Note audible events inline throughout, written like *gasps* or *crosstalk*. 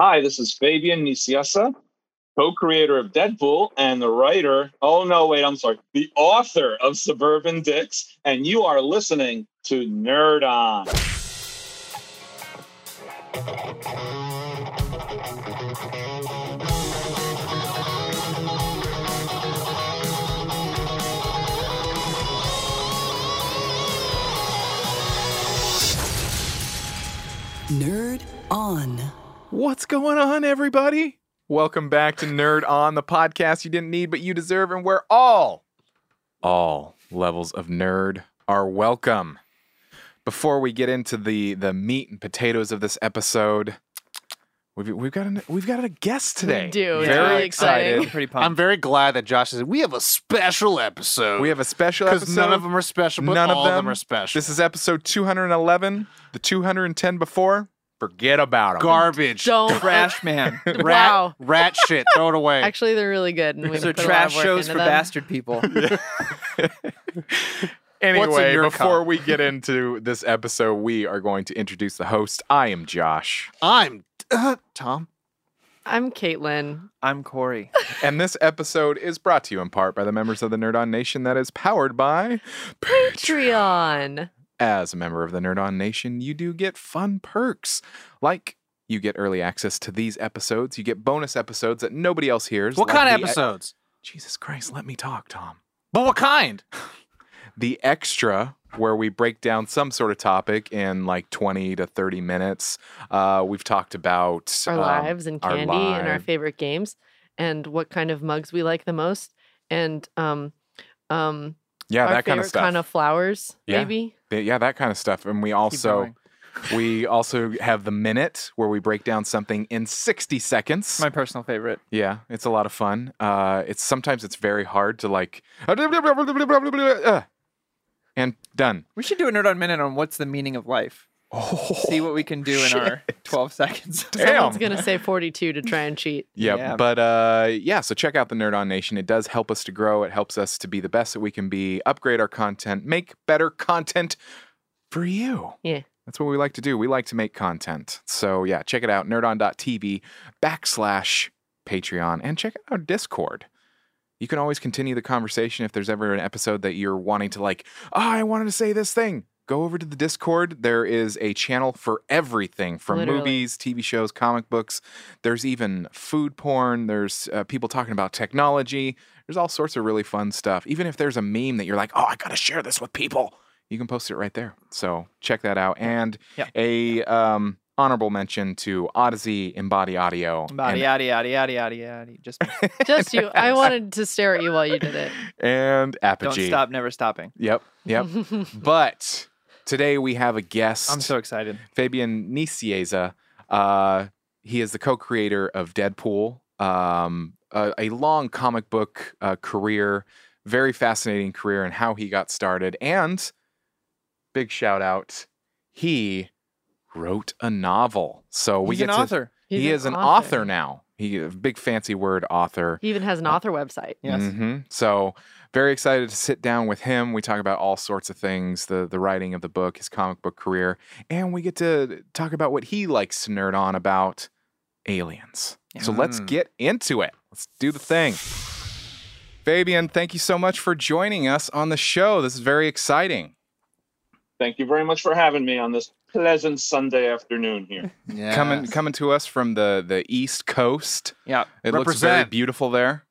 Hi, this is Fabian Nicieza, co-creator of Deadpool and the writer. Oh no, wait, I'm sorry, the author of Suburban Dicks, and you are listening to Nerd On. Nerd On. What's going on, everybody? Welcome back to Nerd On, the podcast you didn't need but you deserve, and where all, all levels of nerd are welcome. Before we get into the the meat and potatoes of this episode, we've we've got a we've got a guest today. do. It's Very really exciting. excited. Pretty pumped. I'm very glad that Josh said we have a special episode. We have a special because episode. none of them are special, but None of all them. are special. This is episode 211. The 210 before, forget about them. garbage. Don't *laughs* Trash man. *laughs* Rat, Wow. rat shit. Throw it away. Actually, they're really good. And we These are put a lot of trash shows for them. bastard people. *laughs* Anyway, before cup? we get into this episode, we are going to introduce the host. I am Josh. I'm uh, Tom. I'm Caitlin. I'm Corey. And this episode is brought to you in part by the members of the Nerd On Nation that is powered by Patreon. As a member of the Nerd On Nation, you do get fun perks. Like you get early access to these episodes, you get bonus episodes that nobody else hears. What like kind of the- episodes? Jesus Christ, let me talk, Tom. But what kind? *laughs* The extra where we break down some sort of topic in like 20 to 30 minutes. Uh, we've talked about Our um, lives and our candy and our favorite games and what kind of mugs we like the most and um um yeah, our that kind of stuff. kind of flowers Yeah. maybe. Yeah, that kind of stuff. And we also *laughs* we also have the minute where we break down something in 60 seconds. My personal favorite. yeah, it's a lot of fun. Uh, it's sometimes it's very hard to like *laughs* and done. We should do a nerd on minute on what's the meaning of life. Oh, See what we can do in our *laughs* 12 seconds. Someone's gonna say 42 to try and cheat. *laughs* Yeah, Yeah. but uh, yeah. So check out the Nerd On Nation. It does help us to grow. It helps us to be the best that we can be. Upgrade our content. Make better content for you. Yeah. That's what we like to do. We like to make content. So yeah, check it out. Nerdon.tv backslash Patreon and check out our Discord. You can always continue the conversation if there's ever an episode that you're wanting to like, oh, I wanted to say this thing. Go over to the Discord. There is a channel for everything from Literally. movies, TV shows, comic books. There's even food porn. There's uh, people talking about technology. There's all sorts of really fun stuff. Even if there's a meme that you're like, oh, I got to share this with people, you can post it right there. So check that out. And Yeah. a um, honorable mention to Odyssey Embody Audio. Yada, yada, yada, yada, yada. Just *laughs* Just you. I wanted to stare at you while you did it. and Apogee. don't stop, never stopping. Yep, yep. *laughs* but today we have a guest. I'm so excited. Fabian Nicieza. Uh, he is the co-creator of Deadpool, um, a, a long comic book uh, career, very fascinating career, and how he got started. And big shout out, he wrote a novel. So we He's get an to. author. He's he an is an author, now. He a big fancy word author. He even has an author website. Yes. hmm So very excited to sit down with him. We talk about all sorts of things, the the writing of the book, his comic book career, and we get to talk about what he likes to nerd on about aliens. So let's get into it. Let's do the thing. Fabian, thank you so much for joining us on the show. This is very exciting. Thank you very much for having me on this pleasant Sunday afternoon here. *laughs* Yeah. Coming coming to us from the the East Coast. Yeah. It looks very beautiful there.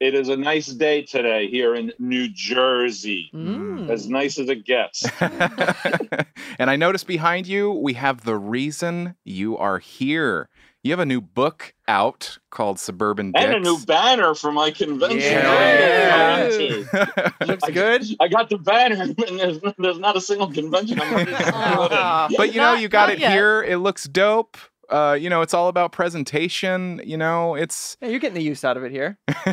It is a nice day today here in New Jersey. Mm. As nice as it gets. *laughs* *laughs* and I notice behind you we have the reason you are here. You have a new book out called Suburban Dicks. And a new banner for my convention. Yeah. I'm going to. Looks I- good. I got the banner, *laughs* and there's, there's not a single convention I'm ready to do it in. Aw. but you know, you got it yet. here. It looks dope. Uh, you know, it's all about presentation. You know, it's Yeah, you're getting the use out of it here. *laughs*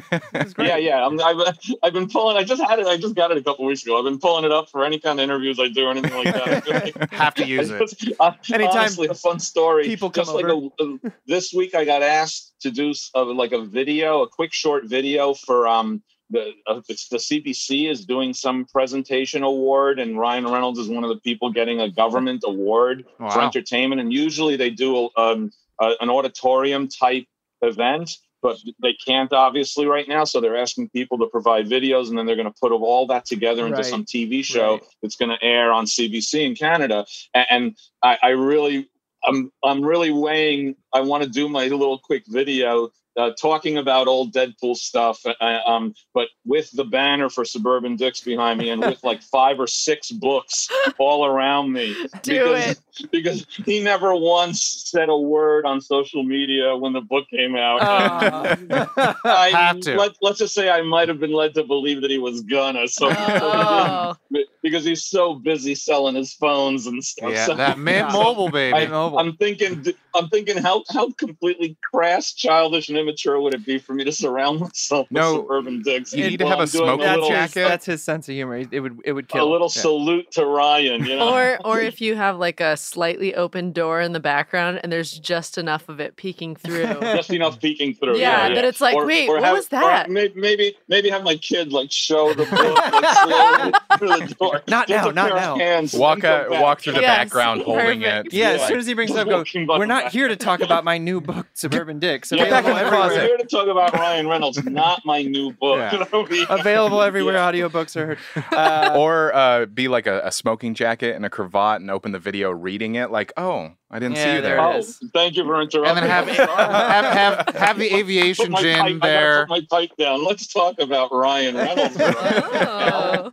Great. Yeah, yeah. I'm, I've, I've been pulling. I just had it. I just got it a couple weeks ago. I've been pulling it up for any kind of interviews I do or anything like that. *laughs* Have to *laughs* use it. It's, uh, Anytime honestly, a fun story. people come just like a, a- this week, I got asked to do s- uh, like a video, a quick short video for um the uh, it's the CBC is doing some presentation award, and Ryan Reynolds is one of the people getting a government award for entertainment. And usually they do um a an auditorium type event, but they can't obviously right now. So they're asking people to provide videos, and then they're going to put all that together into Right. some TV show Right. that's going to air on CBC in Canada. A- And I, I really, I'm, I'm really weighing. I want to do my little quick video. Uh, talking about old Deadpool stuff, uh, um, but with the banner for Suburban Dicks behind me, and with like *laughs* five or six books all around me, Do because, it. *laughs* because he never once said a word on social media when the book came out. Oh. *laughs* I, Have to. Let, let's just say I might have been led to believe that he was gonna. So Oh. because he's so busy selling his phones and stuff. Yeah, So that Mint Yeah. Mobile baby. I, Mobile. I'm thinking, I'm thinking, how how completely crass, childish, and immature would it be for me to surround myself No, with suburban dicks? you need to have a I'm doing smoking that's, little, his, jacket. that's his sense of humor. It would it would kill. a little Yeah. salute to Ryan. You know, Or or if you have like a slightly open door in the background and there's just enough of it peeking through. *laughs* just enough peeking through. Yeah, yeah. that it's like, wait, what was that? maybe, maybe have my kid like show the book *laughs* like, slowly through the door. Not now, not now. Hands, Walk and uh, go back. walk through the Yes, background holding it. Yeah, as soon as he brings it up, go. We're not here to talk about my new book, Suburban Dicks. Yeah, Available back in the everywhere. Closet. We're here to talk about Ryan Reynolds, *laughs* not my new book. Yeah. You know, we- Available everywhere Yeah. audiobooks are heard. *laughs* Uh, Or uh, be like a, a smoking jacket and a cravat and open the video reading it. Like, oh, I didn't see you there there. Oh, thank you for interrupting. and then have, have have have the *laughs* aviation my gin pipe- I there. Put my pipe down. Let's talk about Ryan Reynolds. Oh.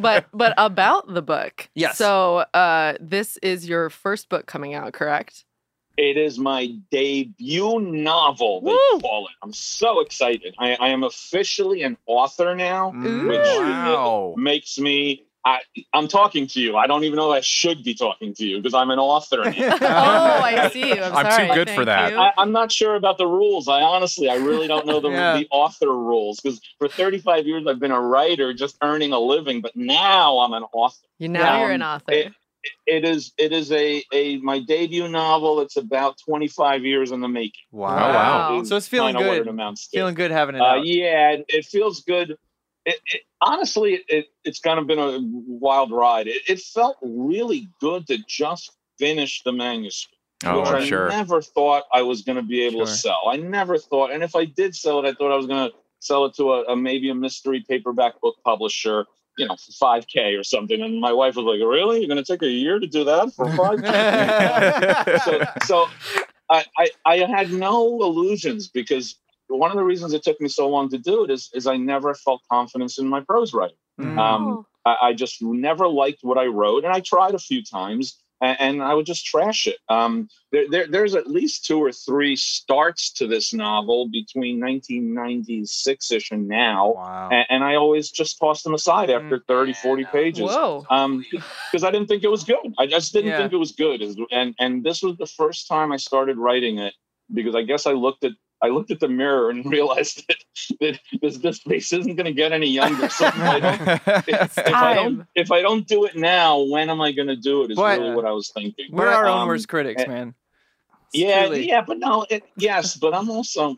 but but about the book. Yes. So uh this is your first book coming out, correct? It is my debut novel, they Woo! call it. I'm so excited. I, I am officially an author now, Mm, which Wow. makes me. I, I'm talking to you. I don't even know I should be talking to you because I'm an author now. *laughs* oh, I see. I'm, I'm too sorry. good for that. you. I, I'm not sure about the rules. I honestly, I really don't know the, *laughs* Yeah. the author rules because for 35 years I've been a writer, just earning a living. But now I'm an author. You now you're an author. it- It is it is a a my debut novel. It's about 25 years in the making. Oh, wow. Is So it's feeling good. it feeling good having it Uh, out. yeah, it, it feels good. It, it, honestly, it, it's kind of been a wild ride. It, it felt really good to just finish the manuscript, Oh, which I sure. never thought I was going to be able to sell. I never thought, and if I did sell it, I thought I was going to sell it to a, a maybe a mystery paperback book publisher. You know, five K or something. And my wife was like, Really? You're gonna take a year to do that for five K? *laughs* so, so I, I, I had no illusions because one of the reasons it took me so long to do it is, is I never felt confidence in my prose writing. Mm. Um, I, I just never liked what I wrote, and I tried a few times, and, and I would just trash it. Um, there, there, there's at least two or three starts to this novel between 1996 ish and now, Wow. and, and I always just tossed them aside after 30, 40 pages Whoa. um because i didn't think it was good i just didn't Yeah. think it was good and and this was the first time i started writing it because i guess i looked at i looked at the mirror and *laughs* realized that, that this, this face isn't going to get any younger so if I, don't, *laughs* if, if I don't if i don't do it now when am i going to do it is But- really what i was thinking We're our own Um, worst critics, eh, man. yeah Truly. yeah but no it, yes but i'm also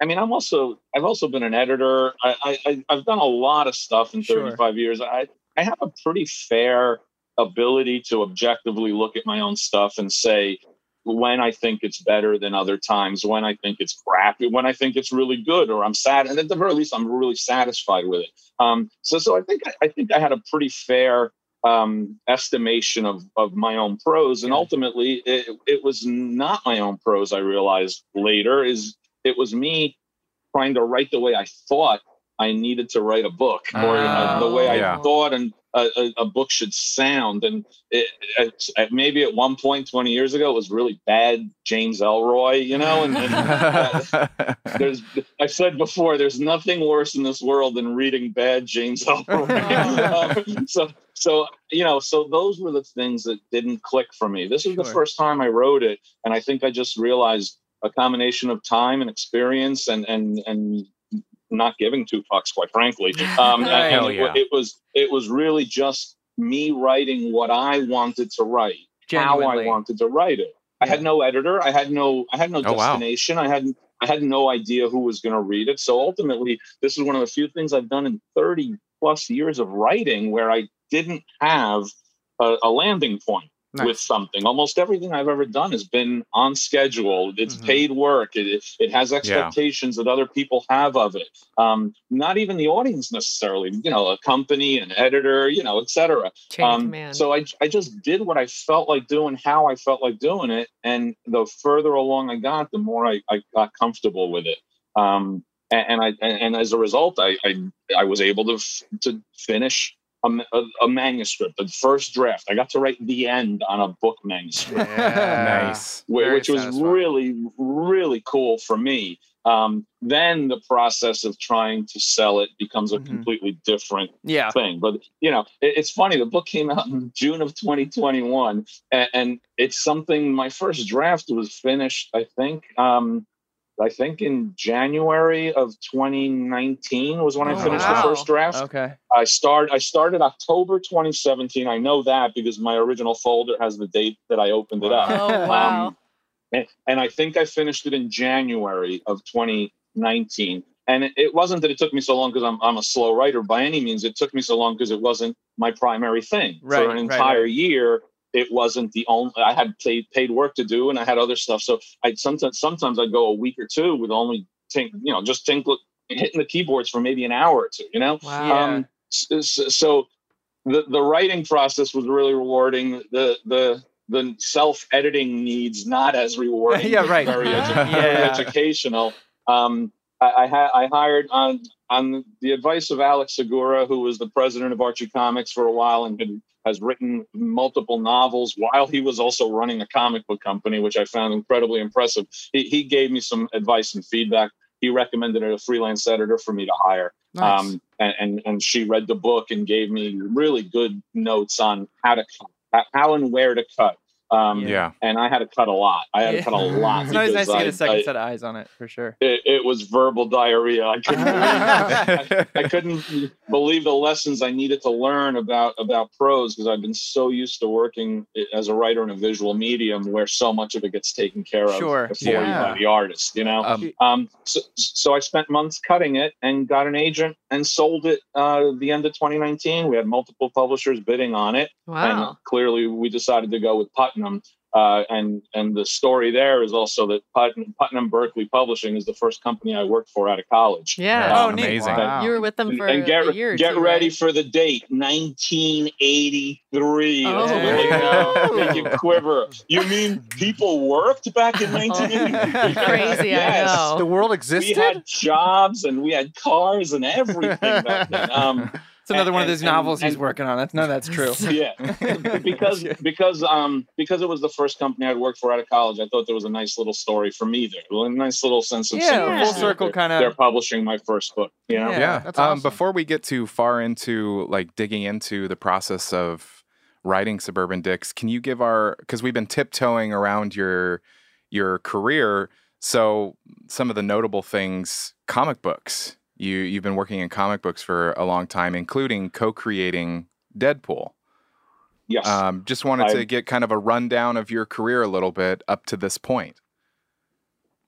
i mean i'm also i've also been an editor i, I I- i've done a lot of stuff in Sure. 35 years i i have a pretty fair ability to objectively look at my own stuff and say when i think it's better than other times when i think it's crappy when i think it's really good or i'm sad and at the very least i'm really satisfied with it um so so i think i think i had a pretty fair um, estimation of, of my own prose. And ultimately, it, it was not my own prose. I realized later is it was me trying to write the way I thought I needed to write a book, or uh, the way I thought and a, a, a book should sound. And it, it's at maybe at one point, twenty years ago, it was really bad James Ellroy, you know. And, and uh, *laughs* there's I said before, there's nothing worse in this world than reading bad James Ellroy. *laughs* Um, so so you know, so those were the things that didn't click for me. This is the first time I wrote it, and I think I just realized a combination of time and experience and and and not giving two fucks, quite frankly. *laughs* Um, and- Right. and Hell it, it was it was really just me writing what I wanted to write, how I wanted to write it. I had no editor. I had no I had no Oh, wow. destination. I had I had no idea who was going to read it. So ultimately, this is one of the few things I've done in 30 plus years of writing where I didn't have a, a landing point. Nice. with something. Almost everything I've ever done has been on schedule. It's Mm-hmm. Mhm. paid work. It, it, has expectations that other people have of it. Um, not even the audience necessarily, you know, a company, an editor, you know, et cetera. Um, so I, I just did what I felt like doing, how I felt like doing it. And the further along I got, the more I, I got comfortable with it. Um, and, and I and, and as a result, I, I I was able to f- to finish a, a, a manuscript, the first draft. I got to write the end on a book manuscript, *laughs* nice. whi- Very which was satisfying. really really cool for me. Um, then the process of trying to sell it becomes a Mhm. completely different Yeah. thing. But you know, it, it's funny. The book came out in June of 2021, and, and it's something. My first draft was finished. I think. Um, I think in January of 2019 was when I Oh, finished wow. the first draft. Okay. I start. I started October 2017. I know that because my original folder has the date that I opened it up. oh wow. Um, and, and I think I finished it in January of 2019. And it, it wasn't that it took me so long because I'm, I'm a slow writer by any means. It took me so long because it wasn't my primary thing. Right, For an right, entire right. year, it wasn't the only. I had paid paid work to do, and I had other stuff. So I sometimes sometimes I'd go a week or two with only tink, you know, just tinkle, hitting the keyboards for maybe an hour or two. You know. Wow. Yeah. Um, s- s- so the the writing process was really rewarding. The the the self editing needs not as rewarding. *laughs* Yeah, right. Very, *laughs* edu- very educational. Um, I I, ha- I hired on on the advice of Alex Segura, who was the president of Archie Comics for a while and had, has written multiple novels while he was also running a comic book company, which I found incredibly impressive. He, he gave me some advice and feedback. He recommended a freelance editor for me to hire. Nice. Um, and, and and she read the book and gave me really good notes on how to cut, how and where to cut. Um, yeah. And I had to cut a lot. I had to cut a lot. *laughs* It's always nice because to get a second I- set of eyes on it for sure. it, it was verbal diarrhea. I couldn't, believe, *laughs* I, I couldn't believe the lessons I needed to learn about about prose because I've been so used to working as a writer in a visual medium where so much of it gets taken care of Sure. for you Yeah. by the artist. You know. Um, Um, so, so I spent months cutting it and got an agent and sold it uh, the end of 2019. We had multiple publishers bidding on it, wow. and clearly we decided to go with Putnam. Uh, and and the story there is also that Putnam, Putnam Berkley Publishing is the first company I worked for out of college. Yeah. That's Oh, amazing. Wow. You were with them for and get, a year get two, ready right? for the date 1983 Oh, really you wow. *laughs* quiver you mean people worked back in 1983 *laughs* Crazy, Yes. I know. The world existed. we had jobs and we had cars and everything back then. Um, It's another one of and- those and- novels he's and- working on. That's no, that's true. *laughs* yeah, *laughs* because because um because it was the first company I'd worked for out of college. I thought there was a nice little story for me there, a nice little sense of Yeah, full that circle kinda- They're publishing my first book. You know, Yeah. yeah. that's um. Before we get too far into like digging into the process of writing Suburban Dicks, can you give our because we've been tiptoeing around your your career. So some of the notable things, comic books. You you've been working in comic books for a long time, including co-creating Deadpool. yes. Um, just wanted to get kind of a rundown of your career a little bit up to this point.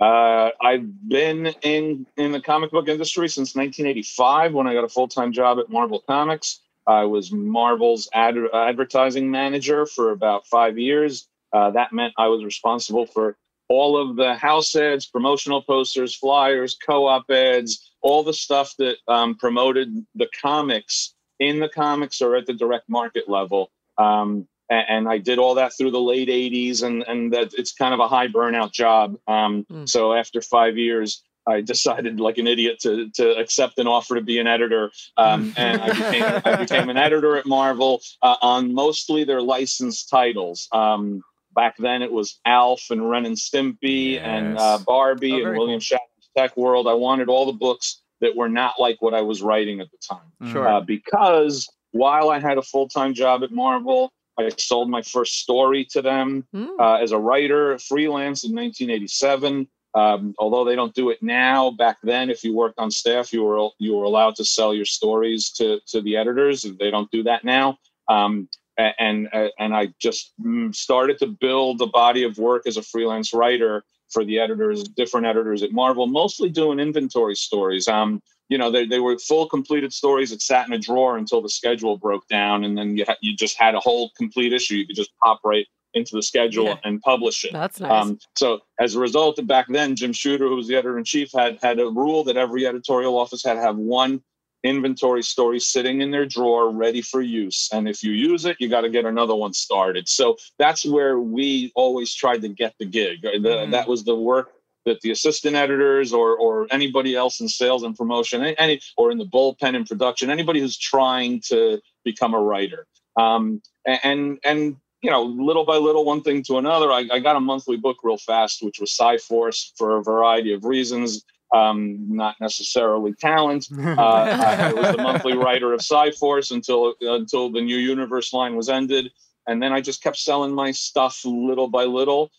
Uh, I've been in in the comic book industry since 1985 when I got a full time job at Marvel Comics. I was Marvel's ad- advertising manager for about five years. Uh, that meant I was responsible for all of the house ads, promotional posters, flyers, co-op ads, all the stuff that um, promoted the comics in the comics or at the direct market level. Um, a- and I did all that through the late 80s, and and that it's kind of a high burnout job. Um, Mm. So after five years, I decided, like an idiot, to to accept an offer to be an editor, um, *laughs* and I became I became an editor at Marvel uh, on mostly their licensed titles. Um, back then, it was Alf and Ren and Stimpy and uh, Barbie Oh, and very William Shatner's TekWorld. I wanted all the books that were not like what I was writing at the time Sure. uh, because while I had a full time job at Marvel, I sold my first story to them Hmm. uh, as a writer, freelance in 1987. Um, although they don't do it now, back then, if you worked on staff, you were you were allowed to sell your stories to to the editors. And they don't do that now. Um, a- and uh, and I just mm, started to build a body of work as a freelance writer for the editors, different editors at Marvel, mostly doing inventory stories. Um, you know, they, they were full completed stories that sat in a drawer until the schedule broke down, and then you ha- you just had a whole complete issue. You could just pop right into the schedule Yeah. and publish it. That's nice. Um, so as a result, back then, Jim Shooter, who was the editor in chief, had had a rule that every editorial office had to have one inventory story sitting in their drawer ready for use. And if you use it, you got to get another one started. So that's where we always tried to get the gig. Mhm. That was the work that the assistant editors or or anybody else in sales and promotion, any, any or in the bullpen in production, anybody who's trying to become a writer. Um, and and you know, little by little, one thing to another, I, I got a monthly book real fast, which was Psi-Force for a variety of reasons. Um, not necessarily talent. Uh, I, I was the monthly *laughs* writer of Psi-Force until until the New Universe line was ended, and then I just kept selling my stuff little by little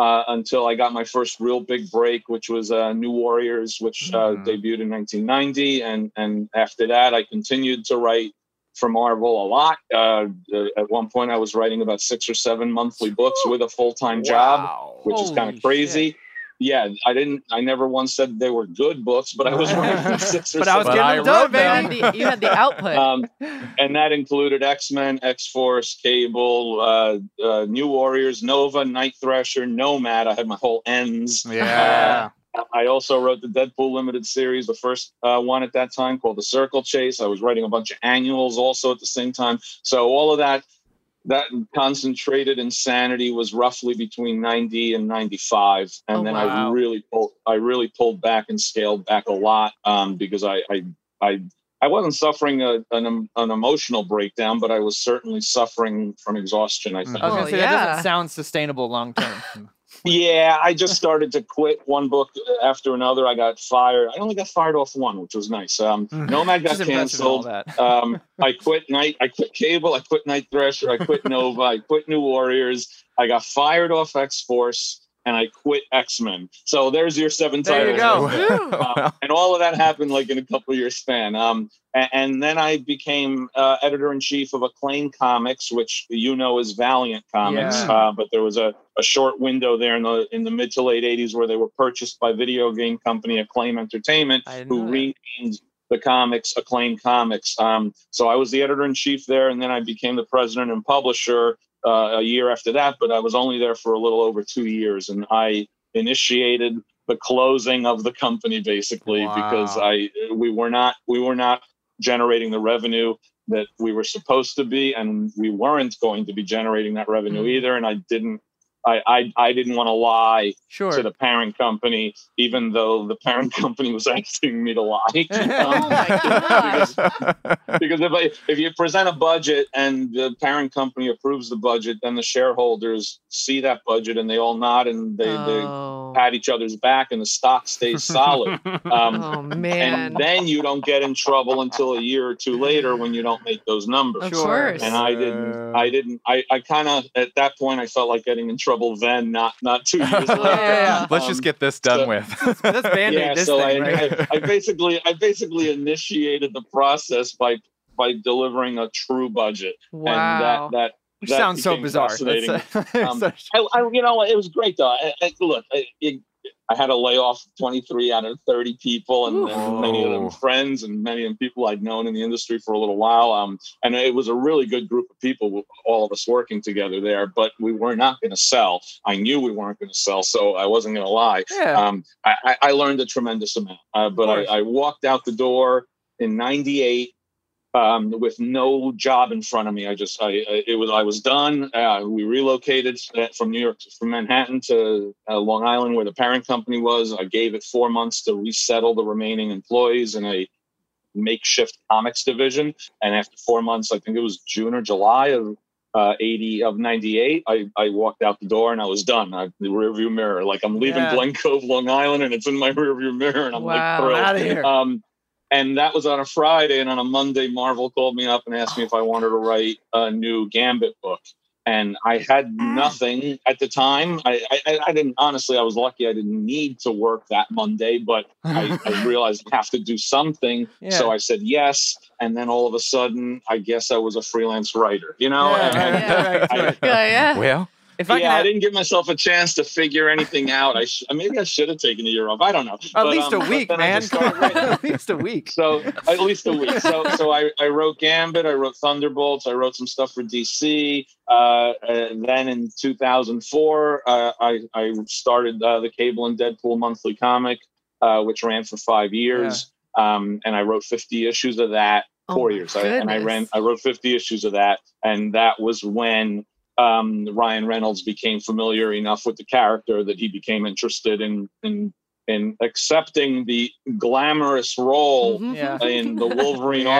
uh, until I got my first real big break, which was uh, New Warriors, which uh, Mhm. debuted in 1990, and and after that, I continued to write for Marvel a lot. Uh, uh, at one point, I was writing about six or seven monthly books with a full time job Wow. which is kind of crazy. Yeah, I didn't. I never once said they were good books, but I was *laughs* writing six or But I was But seven. I getting them wrote done, them. baby. you, had the, you had the output. *laughs* Um, and that included X Men, X Force, Cable, uh, uh, New Warriors, Nova, Night Thrasher, Nomad. I had my whole ends. Yeah. I also wrote the Deadpool limited series, the first uh, one at that time called The Circle Chase. I was writing a bunch of annuals also at the same time. So all of that, that concentrated insanity was roughly between 90 and 95. And Oh, then wow. I really pulled, I really pulled back and scaled back a lot um, because I, I, I, I wasn't suffering a, an, an emotional breakdown, but I was certainly suffering from exhaustion. I think. I was Oh, gonna say that doesn't sound sustainable long term. *laughs* Yeah, I just started to quit one book after another. I got fired. I only got fired off one, which was nice. Um, *laughs* Nomad got Which is impressive and all canceled. *laughs* Um, I quit Night. I quit Cable. I quit Night Thrasher. I quit Nova. I quit New Warriors. I got fired off X Force, and I quit X Men. So there's your seven There you titles. go. right there. Uh, and all of that happened like in a couple years span. Um, and, and then I became uh, editor in chief of Acclaim Comics, which you know is Valiant Comics. Yeah. Uh, but there was a, a short window there in the in the mid to late '80s where they were purchased by video game company Acclaim Entertainment, who that. renamed the comics Acclaim Comics. Um, so I was the editor in chief there, and then I became the president and publisher uh, a year after that. But I was only there for a little over two years, and I initiated the closing of the company basically because I we were not we were not generating the revenue that we were supposed to be, and we weren't going to be generating that revenue Mm. either. And I didn't. I, I, I didn't want to lie Sure. to the parent company, even though the parent *laughs* company was asking me to lie. *laughs* Oh my gosh. because if I, if you present a budget and the parent company approves the budget, then the shareholders see that budget and they all nod and they, oh. they pat each other's back and the stock stays *laughs* solid. Um, oh man. and then you don't get in trouble until a year or two later when you don't make those numbers. Of Sure. course. And I didn't. I didn't. I, I kind of at that point I felt like getting in trouble then, not not two *laughs* years later. Yeah. Let's Um, just get this done so- with. Let's band-aid yeah, this so thing, I, right? I, I basically I basically initiated the process by by delivering a true budget, wow. and that that Which that sounds so bizarre. fascinating. That's, *laughs* uh, Um, such- I, I you know it was great though. I, I, look, I, it, I had to lay off 23 out of 30 people, and, and many of Whoa. them friends, and many of them people I'd known in the industry for a little while. Um, and it was a really good group of people, all of us working together there. But we were not going to sell. I knew we weren't going to sell, so I wasn't going to lie. yeah. Um, I, I- I learned a tremendous amount, uh, but course. I, I walked out the door in '98 um, with no job in front of me. I just, I, I it was, I was done. Uh, we relocated uh, from New York, from Manhattan to uh, Long Island, where the parent company was. I gave it four months to resettle the remaining employees in a makeshift comics division. And after four months, I think it was June or July of uh, 80 of 98, I, I walked out the door and I was done. I, the rearview mirror, like I'm leaving Yeah. Glen Cove, Long Island, and it's in my *laughs* rearview mirror, and I'm Wow. like thrilled. Outta here. Um, and that was on a Friday, and on a Monday, Marvel called me up and asked me if I wanted to write a new Gambit book. And I had Mm. nothing at the time. I, I, I didn't honestly. I was lucky. I didn't need to work that Monday, but I, I *laughs* realized I have to do something. So I said yes, and then all of a sudden, I guess I was a freelance writer. You know, Yeah, and, right, and yeah, right, I- yeah, yeah. well, If I yeah, can I didn't give myself a chance to figure anything out. I sh- *laughs* maybe I should have taken a year off. I don't know. at But, least um, a *laughs* week, man. *laughs* writing. at least a week. So at least a week. So so I, I wrote Gambit, I wrote Thunderbolts, I wrote some stuff for DC. Uh, then in 2004, uh, I I started uh, the Cable and Deadpool monthly comic, uh, which ran for five years. Um, and I wrote 50 issues of that. Oh Four my years, I, and I ran. I wrote 50 issues of that, and that was when um, Ryan Reynolds became familiar enough with the character that he became interested in in in accepting the glamorous role Mhm. Yeah. *laughs* in the Wolverine Yeah.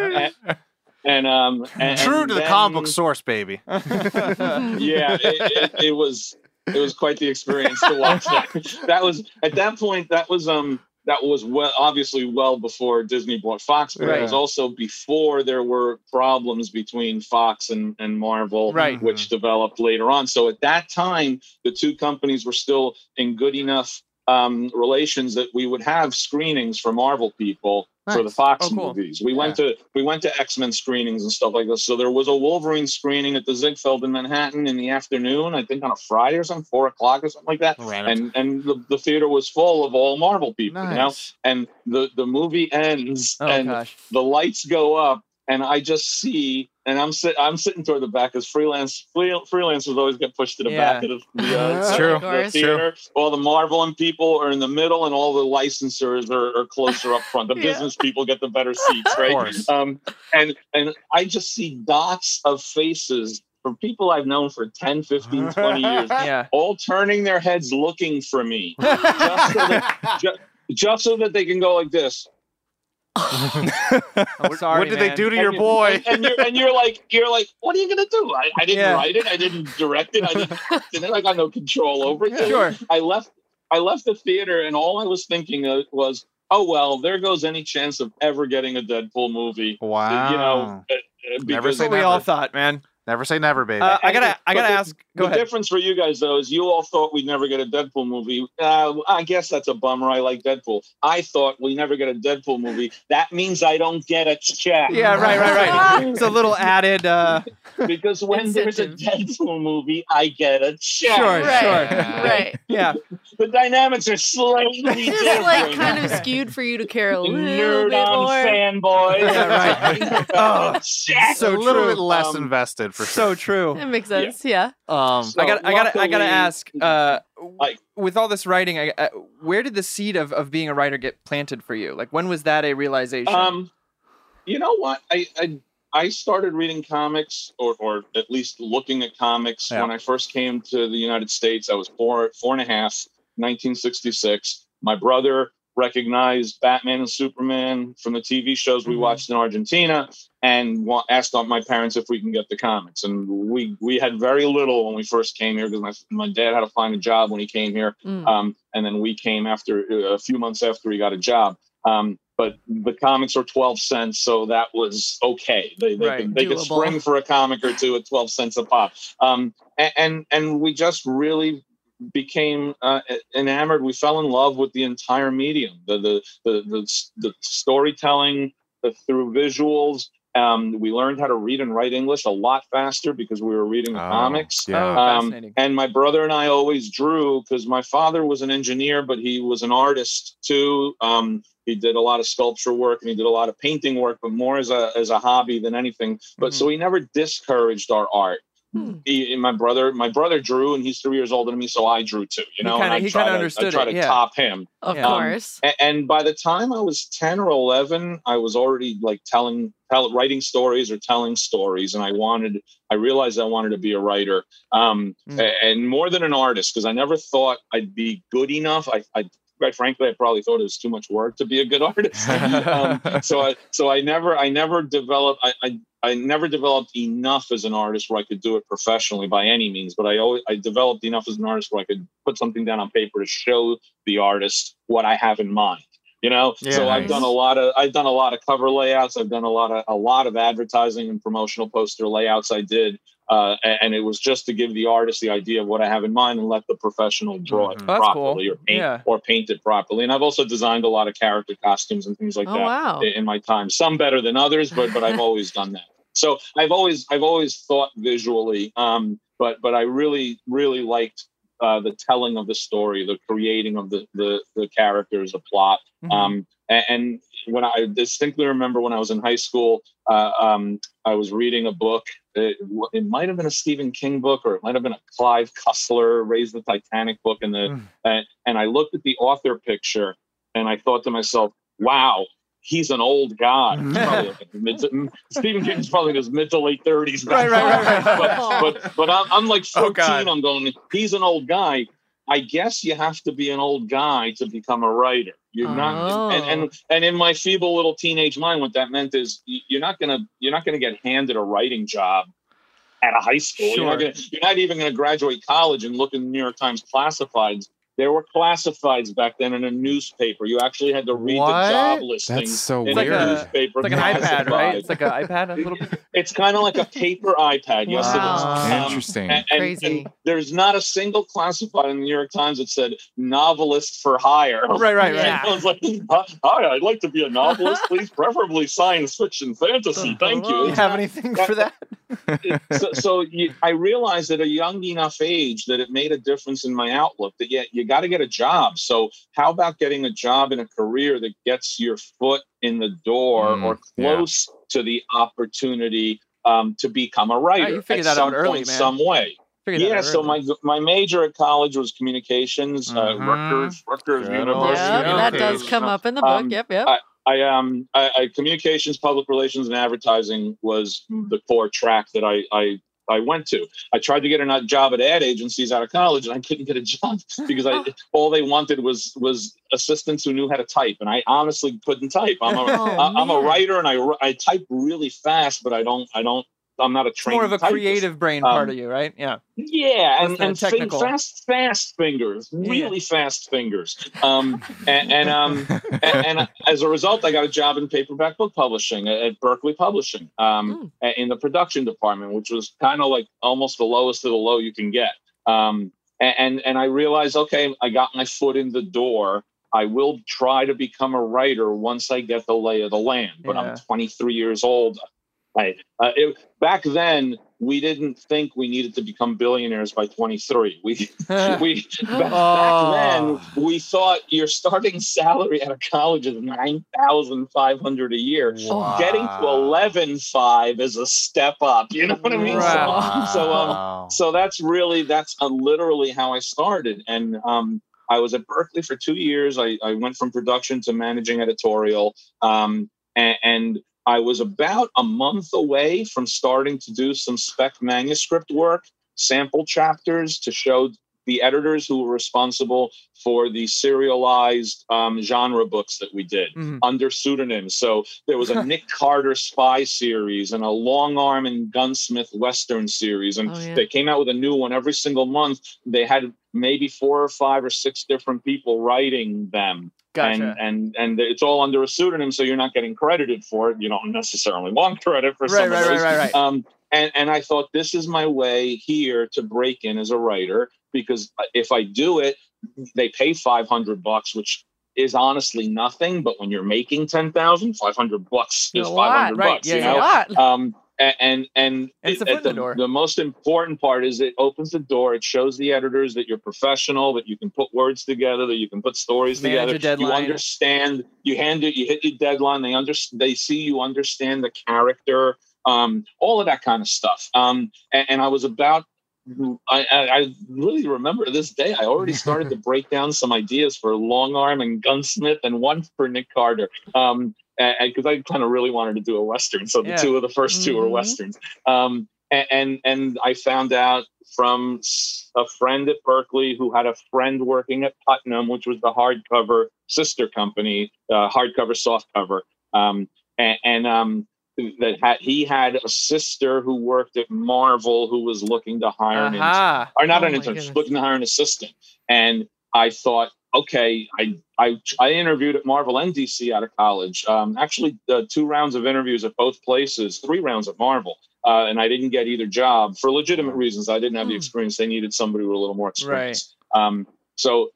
Origins movie. *laughs* And um, and, True and to the comic book source, baby. *laughs* Yeah, it, it, it was it was quite the experience to watch that. That was at that point. That was um that was well obviously well before Disney bought Fox, but it was also before there were problems between Fox and and Marvel, Right. which mm-hmm. developed later on. So at that time, the two companies were still in good enough um, relations that we would have screenings for Marvel people for the Fox Oh, cool. movies. We went to we went to X Men screenings and stuff like this. So there was a Wolverine screening at the Ziegfeld in Manhattan in the afternoon. I think on a Friday or something, four o'clock or something like that. Random. And and the, the theater was full of all Marvel people, you know. Nice. And the the movie ends Oh and gosh. the lights go up and I just see and I'm sit I'm sitting toward the back because freelance free, freelancers always get pushed to the Yeah. back of the, the, *laughs* uh, It's the- true. The course. theater. All the Marvel and people are in the middle, and all the licensors are, are closer up front. The *laughs* Yeah. business people get the better seats, right? course. Um, and and I just see dots of faces from people I've known for 10, 15, 20 *laughs* years, Yeah. all turning their heads looking for me, just so that, ju- just so that they can go like this. Sorry, what did they do to And your boy? And, and you're and you're like you're like, what are you gonna do? I, I didn't Yeah. write it. I didn't direct it. I didn't. *laughs* it. I got no control over it. Sure. I left. I left the theater, and all I was thinking of was, oh well, there goes any chance of ever getting a Deadpool movie. Wow. You know, uh, uh, Never because say we never. all thought, man. Never say never, baby. Uh, I gotta, the- I gotta the- ask. Go the ahead. difference for you guys though is you all thought we'd never get a Deadpool movie. Uh, I guess that's a bummer. I like Deadpool. I thought we never get a Deadpool movie. That means I don't get a check. Yeah, right, right, right. *laughs* It's a little added. uh because when there's a Deadpool movie, I get a check. Sure, Right. sure. Right. *laughs* Yeah. The dynamics are slightly *laughs* It's different. just like kind of skewed for you to care a little Nerd bit on more. fanboy. Yeah, right. oh, check. So a little true. bit less Um, invested for So true. That makes sense. Yeah. Um, So I got, I got, I got to ask. Uh, Like- with all this writing, I, uh, where did the seed of, of being a writer get planted for you? Like, when was that a realization? Um, you know what? I, I I started reading comics, or or at least looking at comics Yeah. when I first came to the United States. I was four four and a half, 1966. My brother recognized Batman and Superman from the TV shows we Mhm. watched in Argentina, and wa- asked my parents if we can get the comics. And we we had very little when we first came here because my my dad had to find a job when he came here. Mm. Um, and then we came after a few months after he got a job. Um, but the comics are 12 cents, so that was okay. They, they, Right. could, they could spring for a comic or two at 12 cents a pop. Um, a- and, and we just really became uh, enamored. We fell in love with the entire medium, the, the, the, the, the storytelling the, through visuals. Um, we learned how to read and write English a lot faster because we were reading Oh, comics. Yeah. Oh, Um, fascinating. and my brother and I always drew because my father was an engineer, but he was an artist too. Um, he did a lot of sculpture work and he did a lot of painting work, but more as a as a hobby than anything. But so he never discouraged our art. Hmm. He, and my brother, my brother drew, and he's three years older than me, so I drew too. You He know, kinda- and I he try to, understood I try it, to yeah. top him. Of. Um, course. A- And by the time I was 10 or 11, I was already like telling, tell, writing stories or telling stories. And I wanted, I realized I wanted to be a writer um, Mm. and more than an artist, because I never thought I'd be good enough. I, I, quite frankly, I probably thought it was too much work to be a good *laughs* artist. *laughs* um, so I, so I never, I never developed, I, I, I never developed enough as an artist where I could do it professionally by any means, but I always, I developed enough as an artist where I could put something down on paper to show the artist what I have in mind. You know, Yeah, so I've done a lot of I've done a lot of cover layouts. I've done a lot of a lot of advertising and promotional poster layouts. I did, uh, and it was just to give the artist the idea of what I have in mind and let the professional draw it Mhm. Oh, that's cool. properly or paint Yeah. or paint it properly. And I've also designed a lot of character costumes and things like oh that wow. in my time. Some better than others, but but I've *laughs* always done that. So I've always I've always thought visually, um, but but I really really liked uh, the telling of the story, the creating of the the, the characters, the plot. Mhm. Um, and, and when I distinctly remember when I was in high school, uh, um, I was reading a book. It, it might have been a Stephen King book, or it might have been a Clive Cussler "Raise the Titanic" book, and the Mm. and, and I looked at the author picture, and I thought to myself, "Wow." He's an old guy. Mm-hmm. Like mid, *laughs* Stephen King's probably in his mid to late thirties. Right, right, right, right. *laughs* But but but I'm, I'm like Oh, 14. God. I'm going. He's an old guy. I guess you have to be an old guy to become a writer. You're not, and, Oh. and and in my feeble little teenage mind, what that meant is you're not gonna you're not gonna get handed a writing job at a high school. You're, not Sure. gonna, you're not even gonna graduate college and look in the New York Times classifieds. There were classifieds back then in a newspaper. You actually had to read What? the job That's listings so in It's like weird. a- a newspaper. It's like an iPad, right? It's like an iPad, a little bit. *laughs* It's kind of like a paper iPad. Yes, it is. Wow. Um, Interesting. and, and- Crazy. and there's not a single classified in the New York Times that said novelist for hire. Right, right, right. Yeah. *laughs* I was like, hi, hi, I'd like to be a novelist, please, preferably science fiction, fantasy. *laughs* Thank Do you you. Uh-huh. have anything for that? *laughs* so so you, I realized at a young enough age that it made a difference in my outlook. That yeah, you got to get a job. So how about getting a job in a career that gets your foot in the door Mm, or yeah. close to the opportunity um, to become a writer? you figured at that out some early, point, man. Some way. Figured Yeah, so my my major at college was communications, Mhm. uh, Rutgers, Rutgers Good old University. Yeah, that does come up in the book. Um, yep, yep. I- I um I, I communications, public relations, and advertising was the core track that I I I went to. I tried to get a job at ad agencies out of college, and I couldn't get a *laughs* job because I *laughs* all they wanted was was assistants who knew how to type, and I honestly couldn't type. I'm a *laughs* Oh, I- I'm a writer, and I I type really fast, but I don't I don't I'm not a It's trained more of a typist. creative brain part Um, of you, right? Yeah. Yeah, and, and technical. fast, fast fingers, Yeah. really fast fingers. Um, and, and um, and, and *laughs* as a result, I got a job in paperback book publishing at, Berkley Publishing, um, a- in the production department, which was kind of like almost the lowest of the low you can get. Um, and and I realized, okay, I got my foot in the door. I will try to become a writer once I get the lay of the land. But Yeah. I'm 23 years old. I, uh, it, back then, we didn't think we needed to become billionaires by 23. We *laughs* we back, Oh. back then we thought your starting salary at a college is nine thousand five hundred a year. Getting to eleven five is a step up. You know what I mean? Wow. So, so um, so that's really that's uh, literally how I started, and um, I was at Berkley for two years. I, I went from production to managing editorial, um, and, and I was about a month away from starting to do some spec manuscript work, sample chapters to show the editors who were responsible for the serialized um, genre books that we did Mhm. under pseudonyms. So there was a *laughs* Nick Carter spy series and a Longarm and Gunsmith Western series, and Oh, yeah. they came out with a new one every single month. They had maybe four or five or six different people writing them Gotcha. and and and it's all under a pseudonym, so you're not getting credited for it. You don't necessarily *laughs* want credit for Right, some right, of right, those. right, right. Um, and and I thought this is my way here to break in as a writer because if I do it, they pay five hundred bucks, which is honestly nothing. But when you're making ten thousand, five hundred bucks is five hundred right, bucks. yeah, you know? a lot. Um, and and the it- foot in the the, most important part is it opens the door. It shows the editors that you're professional, that you can put words together, that you can put stories Manage together. You understand. You hand it. You hit your deadline. They under. They see you understand the character. Um, all of that kind of stuff. Um, and, and I was about. I, I, I really remember this day. I already *laughs* started to break down some ideas for Longarm and Gunsmith, and one for Nick Carter. Um, because I kind of really wanted to do a western. So the Yeah. two of the 1st two are westerns. Um, and, and and I found out from a friend at Berkley who had a friend working at Putnam, which was the hardcover sister company, uh, hardcover softcover, um, and, and um, that had he had a sister who worked at Marvel who was looking to hire an intern or not Oh an intern, looking to hire an assistant. And I thought, okay, I I I interviewed at Marvel and DC out of college. Um, actually, uh, two rounds of interviews at both places, three rounds at Marvel, uh, and I didn't get either job for legitimate reasons. I didn't have the Hmm. experience. They needed somebody with a little more experience. Um, so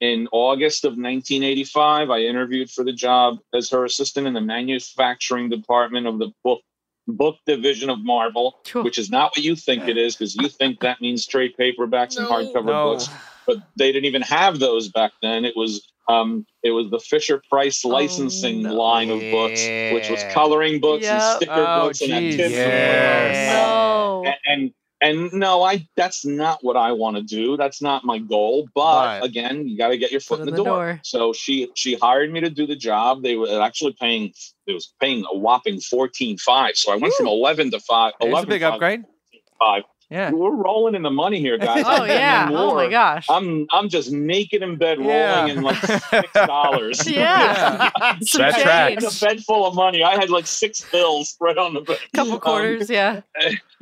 in August of 1985, I interviewed for the job as her assistant in the manufacturing department of the book book division of Marvel, Sure. which is not what you think it is, because you think that means trade paperbacks and hardcover No. books. But they didn't even have those back then. It was um, it was the Fisher Price licensing no. line of books, which was coloring books Yep. and sticker Oh, books and geez. activity Yes. books. No. and, and and no, I that's not what I want to do. That's not my goal. But But- again, you got to get your foot Foot in the, door. So she she hired me to do the job. They were actually paying it was paying a whopping fourteen five. So I went from eleven to five. There's a 11 big five, upgrade. Five. Yeah. We're rolling in the money here, *laughs* guys. Oh yeah. getting Oh my gosh. I'm I'm just naked in bed Yeah. rolling in like *laughs* six dollars. *laughs* yeah. Some That tracks. A bed full of money. I had like six bills spread on the bed. Couple Um, quarters. yeah.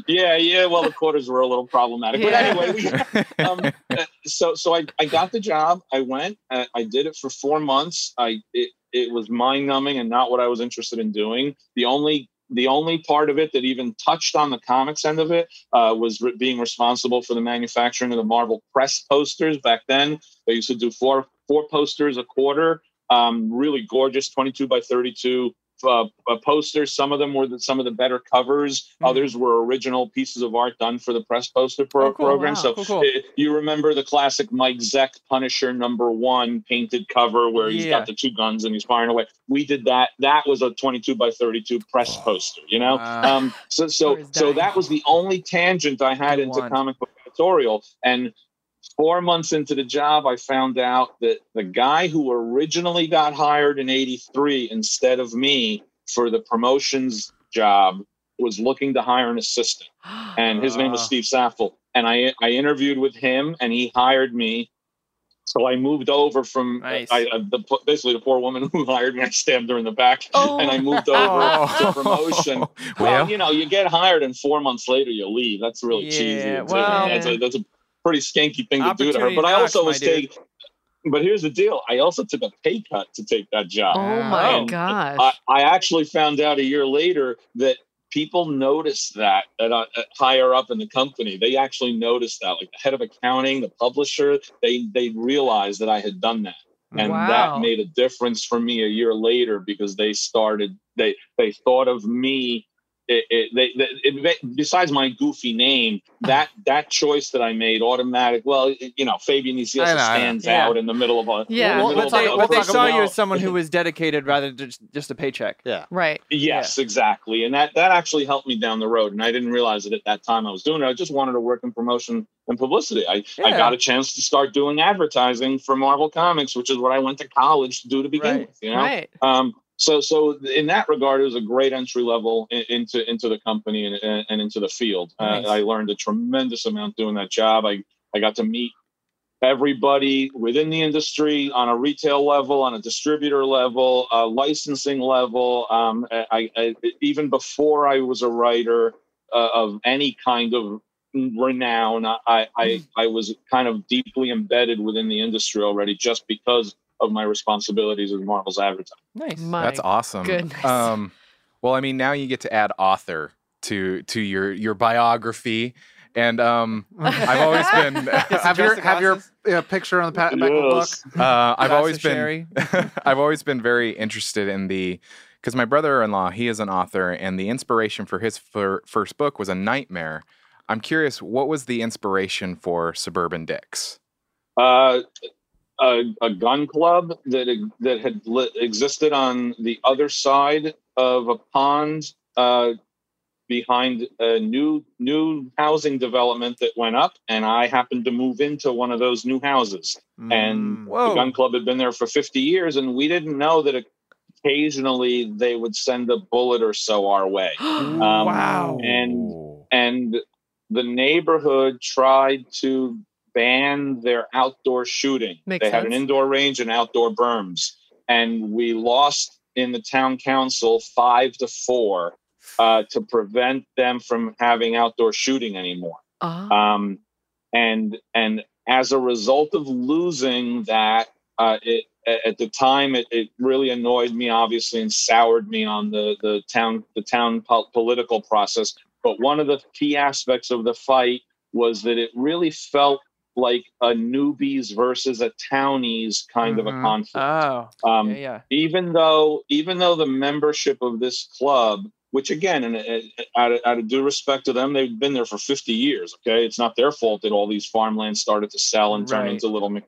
yeah, yeah. Well, the quarters were a little problematic, but anyway, we, um, uh, so so I, I got the job. I went. Uh, I did it for four months. I it it was mind numbing and not what I was interested in doing. The only the only part of it that even touched on the comics end of it uh, was re- being responsible for the manufacturing of the Marvel press posters. Back then, they used to do four four posters a quarter. Um, really gorgeous, twenty two by thirty two uh, uh, posters. Some of them were the, some of the better covers. Mhm. Others were original pieces of art done for the press poster pro- Oh, cool. program. Wow. So Cool, cool. uh, you remember the classic Mike Zeck Punisher number one painted cover where he's Yeah. got the two guns and he's firing away. We did that. That was a 22 by 32 press poster. You know, Wow. um, so so so that was the only tangent I had Good into comic book editorial and. Four months into the job, I found out that the guy who originally got hired in 83 instead of me for the promotions job was looking to hire an assistant. *gasps* And his name was Ah. Steve Saffel. And I, I interviewed with him and he hired me. So I moved over from Nice. I, I, the, basically the poor woman *laughs* who hired me. I stabbed her in the back Oh. and I moved over *laughs* to promotion. *laughs* Well, well, you know, you get hired and four months later you leave. That's really cheesy. Yeah, It's well- a, that's, a, that's a pretty skanky thing to do to her. But I also was taking. But here's the deal: I also took a pay cut to take that job. Oh my And gosh. I, I actually found out a year later that people noticed that at, uh, at higher up in the company. They actually noticed that, like the head of accounting, the publisher. They they realized that I had done that and Wow. that made a difference for me a year later because they started they they thought of me it, it, they, they, it, besides my goofy name that that choice that i made automatic well you know fabian Nicieza I know, stands Yeah. out in the middle of a Yeah. Well, but they, a- but they saw you as someone who *laughs* was dedicated rather than just, just a paycheck. Yeah. right. Yes, exactly. And that that actually helped me down the road. And I didn't realize it at that time I was doing it. I just wanted to work in promotion and publicity. I, I got a chance to start doing advertising for Marvel Comics, which is what I went to college to do to begin Right. with. You know? Right. Um so so in that regard, it was a great entry level in, into into the company and, and, and into the field. Nice. Uh, I learned a tremendous amount doing that job. I I got to meet everybody within the industry on a retail level, on a distributor level, a licensing level. Um, I, I even before I was a writer uh, of any kind of renown, I, I I was kind of deeply embedded within the industry already, just because of my responsibilities as Marvel's advertiser. Nice. My that's awesome. goodness. Um, well, I mean, now you get to add author to to your your biography, and um, *laughs* I've always been. *laughs* *laughs* have your have your glasses. uh, picture on the pa- back of the book. Uh, I've always been. I've always been very interested in the because my brother-in-law he is an author, and the inspiration for his fir- first book was a nightmare. I'm curious, what was the inspiration for Suburban Dicks? uh, a, a gun club that that had existed on the other side of a pond uh, behind a new new housing development that went up, and I happened to move into one of those new houses. And Mm. Whoa. The gun club had been there for 50 years, and we didn't know that occasionally they would send a bullet or so our way. *gasps* Um, Wow. And and the neighborhood tried to ban their outdoor shooting. Makes they had an indoor range and outdoor berms, and we lost in the town council five to four uh, to prevent them from having outdoor shooting anymore. Oh. Um, and and as a result of losing that, uh, it at the time it, it really annoyed me, obviously, and soured me on the the town the town po- political process. But one of the key aspects of the fight was that it really felt like a newbies versus a townies kind of a Mhm. conflict. Oh, Um, yeah, yeah. even though even though the membership of this club which again, and out of, out of due respect to them, they've been there for 50 years. Okay, it's not their fault that all these farmlands started to sell and turn Right. into little Mc,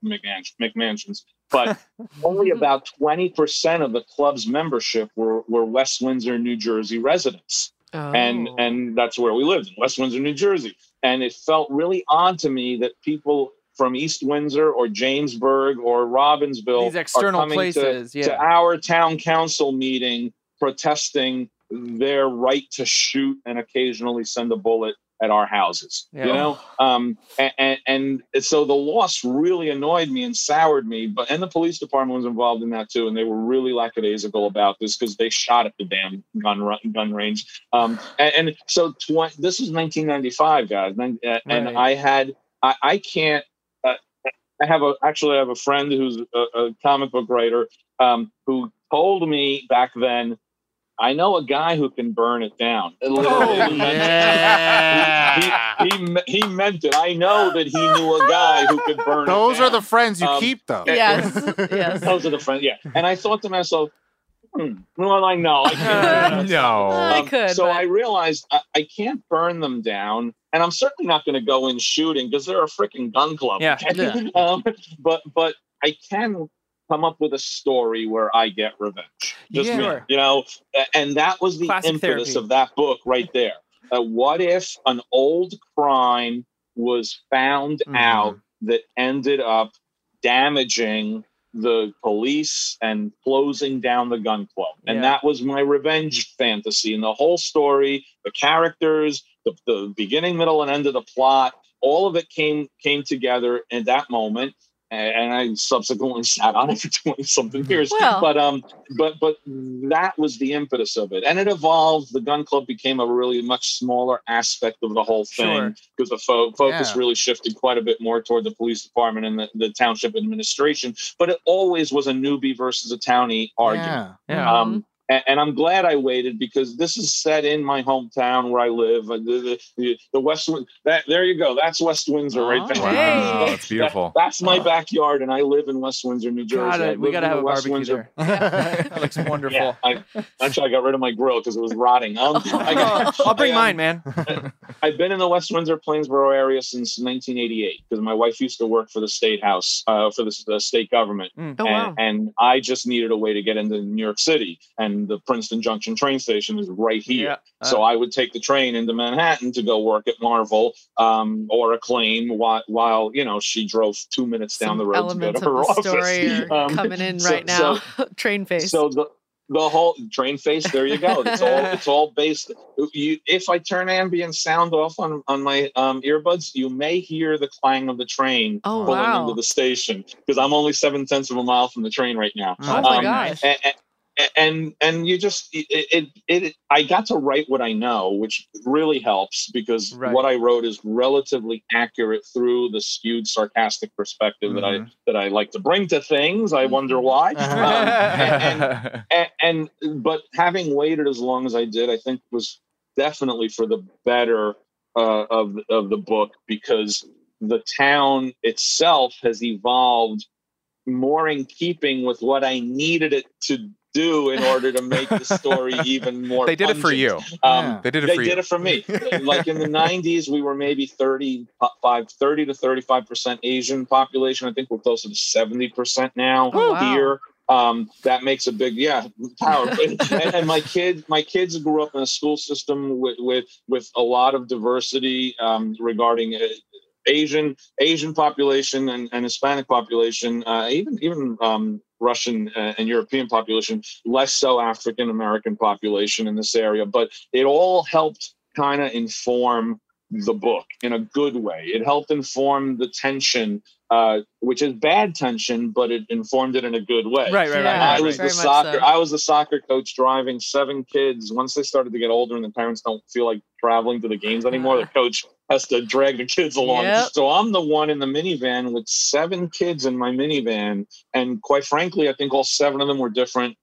McMansions. But *laughs* only about 20% of the club's membership were, were West Windsor, New Jersey residents and Oh. and that's where we lived in West Windsor, New Jersey. And it felt really odd to me that people from East Windsor or Jamesburg or Robbinsville These external are coming places, to, yeah. to our town council meeting protesting their right to shoot and occasionally send a bullet at our houses. Yeah. You know, um, and, and and so the loss really annoyed me and soured me. But and the police department was involved in that too, and they were really lackadaisical about this because they shot at the damn gun ru- gun range. Um, and, and so tw- this is 1995, guys, and, and Right. I had I, I can't. Uh, I have a actually I have a friend who's a, a comic book writer um, who told me back then. I know a guy who can burn it down. Oh, He meant- he, he, me- he meant it. I know that he knew a guy who could burn it down. Those are the friends you Um, keep, though. Yes, yes. Those are the friends. Yeah. And I thought to myself, hmm, well, I know. I can't do that. *laughs* no. I could, So but- I realized I, I can't burn them down. And I'm certainly not going to go in shooting because they're a freaking gun club. Yeah. *laughs* okay? um, but but I can come up with a story where I get revenge. Just Yeah. me, you know, and that was the Classic impetus therapy. of that book right there. Uh, what if an old crime was found Mm-hmm. out that ended up damaging the police and closing down the gun club. And Yeah. that was my revenge fantasy. And the whole story, the characters, the, the beginning, middle, and end of the plot, all of it came came together in that moment. And and I subsequently *laughs* sat on it for 20 something years. Well. But um, but but that was the impetus of it. And it evolved. The gun club became a really much smaller aspect of the whole thing because the fo- focus Yeah. really shifted quite a bit more toward the police department and the, the township administration. But it always was a newbie versus a townie argument. Yeah. Yeah. Um, and, and I'm glad I waited because this is set in my hometown where I live. Uh, The, the, the West Win- that there you go. That's West Windsor right Oh, there. Wow, *laughs* that's beautiful. That's my backyard, and I live in West Windsor, New Jersey. Gotta, we gotta have a West barbecue Windsor- there. *laughs* that looks *laughs* wonderful. Yeah, I, actually, I got rid of my grill because it was rotting. Um, I got- I'll bring I, um, mine, man. I've been in the West Windsor Plainsboro area since 1988 because my wife used to work for the state house, uh, for the, the state government. Oh and, wow. and I just needed a way to get into New York City, and the Princeton Junction train station is right here. Yeah. So I would take the train into Manhattan to go work at Marvel um, or Acclaim while, while you know she drove two minutes down the road to go to her office. *laughs* Um, coming in so- right now. *laughs* Train face. So the the whole train face, there you go. It's all *laughs* it's all based. You, if I turn ambient sound off on on my um, earbuds, you may hear the clang of the train Oh, pulling wow. into the station because I'm only seven tenths of a mile from the train right now oh my um, gosh. and, and and and you just it, it it i got to write what i know which really helps because Right. what i wrote is relatively accurate through the skewed sarcastic perspective that i that i like to bring to things i wonder why Uh-huh. um, and, *laughs* and, and but having waited as long as i did i think was definitely for the better uh, of of the book because the town itself has evolved more in keeping with what I needed it to do in order to make the story *laughs* even more. they did it for you. Um, Yeah. They did it they for did you. it for me. like in the *laughs* 90s, we were maybe 35, 30 to 35% Asian population. I think we're closer to 70% now Oh, wow. here. Um, that makes a big, yeah, power. *laughs* and, and my kids, my kids grew up in a school system with, with, with a lot of diversity um, regarding uh, Asian, Asian population and, and Hispanic population, uh, even, even um, Russian uh, and European population, less so African American population in this area. But it all helped kind of inform the book in a good way. It helped inform the tension, uh, which is bad tension, but it informed it in a good way. Right, right, right. Yeah, I was right. the soccer. so. I was the soccer coach driving seven kids. Once they started to get older and the parents don't feel like traveling to the games anymore, the coach has to drag the kids along. Yep. So I'm the one in the minivan with seven kids in my minivan, and quite frankly, I think all seven of them were different,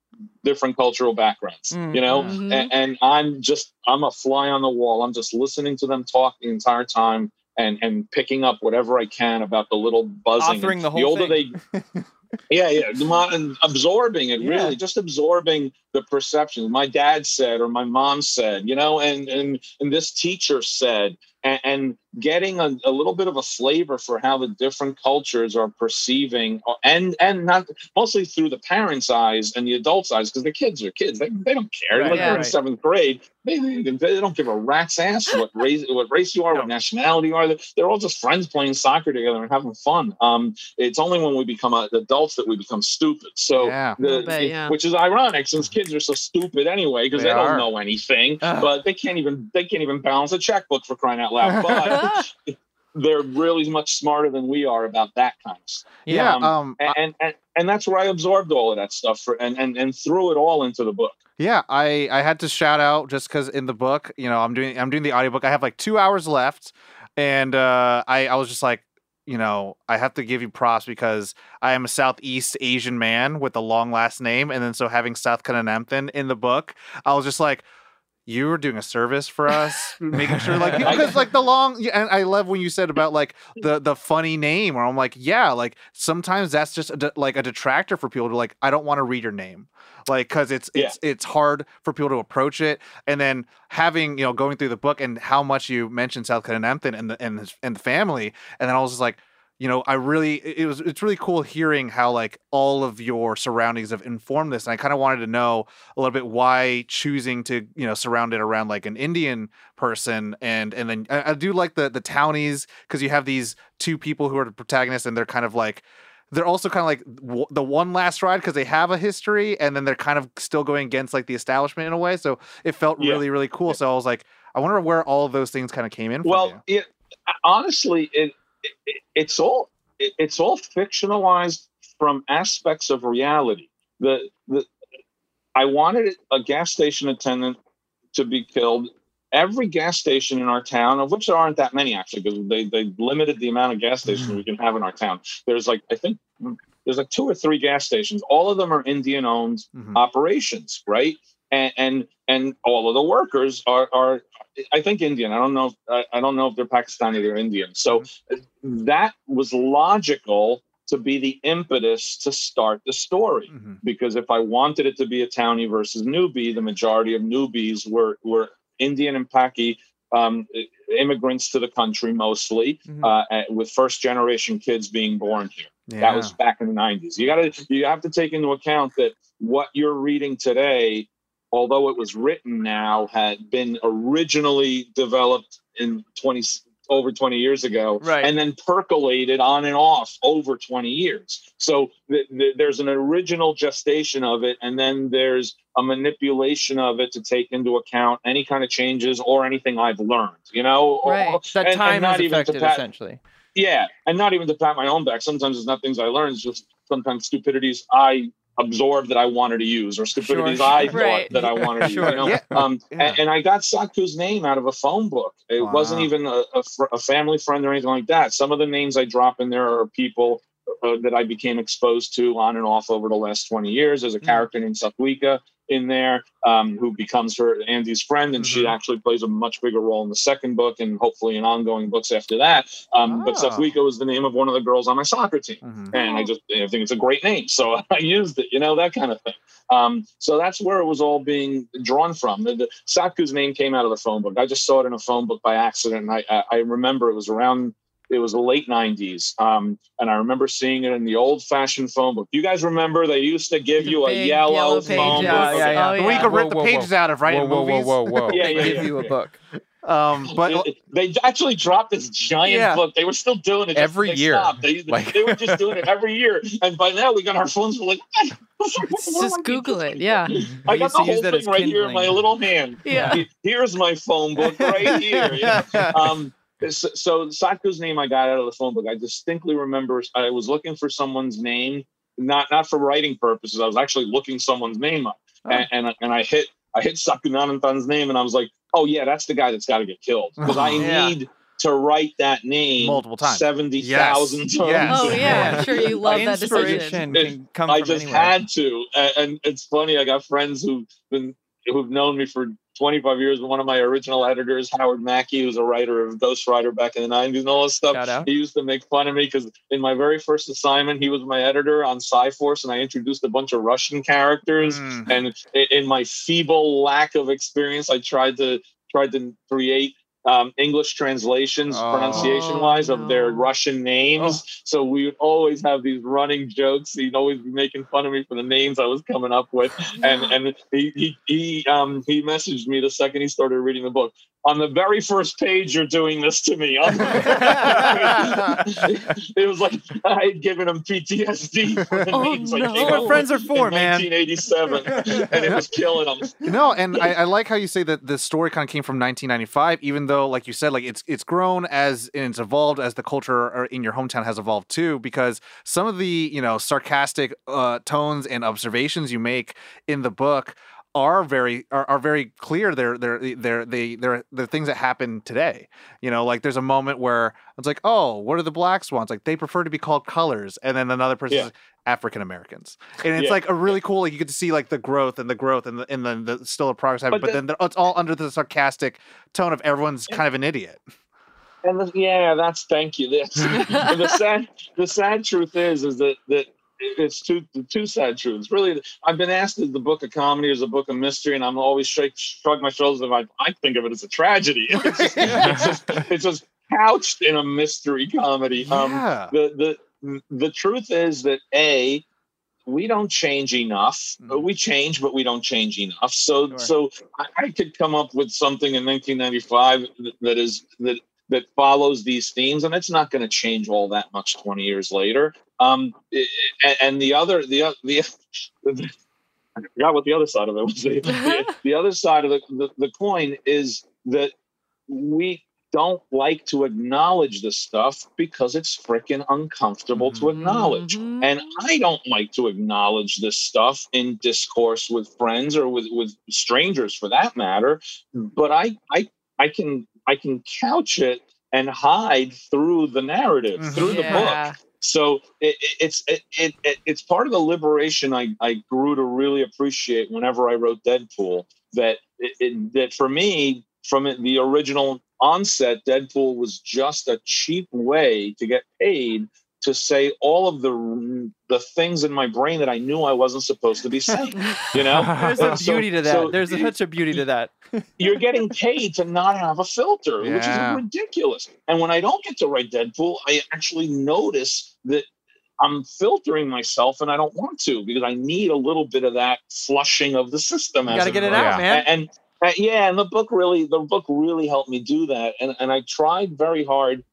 different cultural backgrounds. Mm, You know, Mhm. and, and I'm just I'm a fly on the wall. I'm just listening to them talk the entire time and and picking up whatever I can about the little buzzing. Authoring the whole older thing. they *laughs* yeah, yeah, the and absorbing it Yeah. really, just absorbing the perceptions. My dad said, or my mom said, you know, and and and this teacher said, and, and getting a, a little bit of a flavor for how the different cultures are perceiving, uh, and and not mostly through the parents' eyes and the adults' eyes, because the kids are kids. They, they don't care. Right, like they're in seventh grade. They, they, they don't give a rat's ass what *laughs* race what race you are, what nationality you are. They're, they're all just friends playing soccer together and having fun. Um, it's only when we become uh, adults that we become stupid. So, Yeah. the, Little bit, yeah. which is ironic since kids are so stupid anyway because They they, don't know anything, Ah. but they can't even they can't even balance a checkbook for crying out loud. But *laughs* they're really much smarter than we are about that kind of stuff. Yeah. Um, Um. I- And, and and and that's where I absorbed all of that stuff for and and and threw it all into the book. Yeah, I I had to shout out just because in the book, you know, I'm doing I'm doing the audiobook. I have like two hours left, and uh, I I was just like, you know, I have to give you props because I am a Southeast Asian man with a long last name, and then so having Satkunananthan in the book, I was just like. You were doing a service for us, *laughs* making sure, like, because like the long, and I love when you said about like the the funny name, where I'm like, yeah, like sometimes that's just a, de- like a detractor for people to like, I don't want to read your name, like, because it's Yeah. it's it's hard for people to approach it, and then having you know going through the book and how much you mentioned Satkunananthan and the and his, and the family, and then I was just like, you know, I really it was it's really cool hearing how like all of your surroundings have informed this, and I kind of wanted to know a little bit why choosing to you know surround it around like an Indian person, and and then I, I do like the the townies because you have these two people who are the protagonists, and they're kind of like they're also kind of like w- the one last ride because they have a history and then they're kind of still going against like the establishment in a way. So it felt Yeah. really, really cool. So I was like, I wonder where all of those things kind of came in Well, it, honestly, it, it it's all it, it's all fictionalized from aspects of reality. The the I wanted a gas station attendant to be killed. Every gas station in our town, of which there aren't that many actually, because they they limited the amount of gas stations we can have in our town. There's like I think there's like two or three gas stations. All of them are Indian owned Mhm. operations, right? And and and all of the workers are are I think Indian. I don't know. If, I, I don't know if they're Pakistani. They're Indian. So that was logical to be the impetus to start the story. Mhm. Because if I wanted it to be a townie versus newbie, the majority of newbies were were Indian and Paki um, immigrants to the country mostly, Mhm. uh, uh, with first generation kids being born here. Yeah. That was back in the 90s. You got to you have to take into account that what you're reading today, although it was written now, had been originally developed in 20 over 20 years ago Right. and then percolated on and off over 20 years. So th- th- there's an original gestation of it and then there's a manipulation of it to take into account any kind of changes or anything I've learned, you know? Or- That and- and time not is affected pat- essentially. yeah, and not even to pat my own back. Sometimes it's not things I learned; it's just sometimes stupidities I absorbed that I wanted to use, or stupidities Sure, I sure. thought Right. that I wanted to Sure, use. You know? yeah, Um, yeah. and, and I got Satku's name out of a phone book. It wasn't even a, a, fr- a family friend or anything like that. Some of the names I drop in there are people uh, that I became exposed to on and off over the last 20 years. There's a Mm. character named Satwika in there um, who becomes her Andy's friend, and she Mhm. actually plays a much bigger role in the second book and hopefully in ongoing books after that. Um, But Oh. Satwika was the name of one of the girls on my soccer team Mhm. and I just I think it's a great name, so *laughs* I used it, you know, that kind of thing. Um, so that's where it was all being drawn from. The, the Satku's name came out of the phone book. I just saw it in a phone book by accident, and I, I, I remember it was around. It was the late '90s, um, and I remember seeing it in the old-fashioned phone book. You guys remember they used to give The you a big yellow, yellow phone pages. book. Yeah, yeah, yeah. Oh, The one you yeah. could rip Whoa, the pages whoa. out of, right? Whoa, in whoa, whoa, movies? whoa, whoa. *laughs* Yeah, they yeah, give yeah, you a book. Um, but It- it- they actually dropped this giant Yeah. book. They were still doing it Every they year. stopped. They, Like- they were just doing it every year, and by now we got our phones. We're like, *laughs* Just Google it. Yeah. *laughs* I We got used the to use whole that thing as right here in my little hand. Yeah. Here's my phone book right here. you know? um, so, so Satku's name I got out of the phone book. I distinctly remember I was looking for someone's name, not not for writing purposes. I was actually looking someone's name up, Oh. and, and I- and I hit I hit Satkunananthan's name, and I was like, oh yeah, that's the guy that's got to get killed *laughs* because I Yeah. need to write that name Multiple times. seventy thousand Yes. times. Yes. Oh yeah, I'm sure you love that decision. Inspiration It- can come I from just anywhere. had to, and, and it's funny. I got friends who've been who've known me for 25 years one of my original editors, Howard Mackie, who's a writer of Ghost Rider back in the 90s and all this stuff. He used to make fun of me because in my very first assignment, he was my editor on Psi-Force, and I introduced a bunch of Russian characters. Mm. And in my feeble lack of experience, I tried to tried to create um, English translations, Oh. pronunciation wise, of their. Russian names. So we would always have these running jokes. He'd always be making fun of me for the names I was coming up with, and *laughs* and he he he um he messaged me the second he started reading the book. On the very first page, you're doing this to me. *laughs* it was like I had given him PTSD for the Oh, names I no. came That's what friends are for, in man. 1987, and it was killing him. No, and I, I like how you say that the story kind of came from 1995, even though, like you said, like it's it's grown as and it's evolved as the culture in your hometown has evolved too. Because some of the you know sarcastic uh, tones and observations you make in the book are very are, are very clear. They're they're they're they they're they're things that happen today. You know, like there's a moment where it's like, oh, what are the black swans? Like they prefer to be called colors, and then another person. Yeah. African Americans, and it's Yeah. like a really cool. Like you get to see like the growth and the growth and the and then the still a progress happening, But but, the- then it's all under the sarcastic tone of everyone's kind of an idiot. And the, yeah, that's thank you. That's, *laughs* the sad the sad truth is is that that it's two the two sad truths. Really, I've been asked if the book of comedy or is a book of mystery, and I'm always shake, shrug my shoulders if I, I think of it as a tragedy. *laughs* It's just, it's just, it's just couched in a mystery comedy. Um, the the the truth is that a we don't change enough. Mhm. We change, but we don't change enough. So Sure. so I, I could come up with something in 1995 that- that is that that follows these themes, and it's not going to change all that much 20 years later. Um, and, and the other the oth- the, the *laughs* I forgot what the other side of it was. The, *laughs* the, the other side of the, the, the coin is that we don't like to acknowledge this stuff because it's freaking uncomfortable to acknowledge. Mhm. And I don't like to acknowledge this stuff in discourse with friends or with, with strangers for that matter. But I I I can I can couch it and hide through the narrative, through the book Yeah. So it, it- it's it, it, it it's part of the liberation I, I grew to really appreciate whenever I wrote Deadpool. That that for me, from the original onset, Deadpool was just a cheap way to get paid to say all of the the things in my brain that I knew I wasn't supposed to be saying. You know, *laughs* There's a And so- beauty to that. so There's such a beauty to that. *laughs* you're getting paid to not have a filter, which is ridiculous. And when I don't get to write Deadpool, I actually notice that I'm filtering myself and I don't want to because I need a little bit of that flushing of the system. You got to get it were. out, Yeah. man. And, and uh, yeah, and the book really, the book really helped me do that. And and I tried very hard.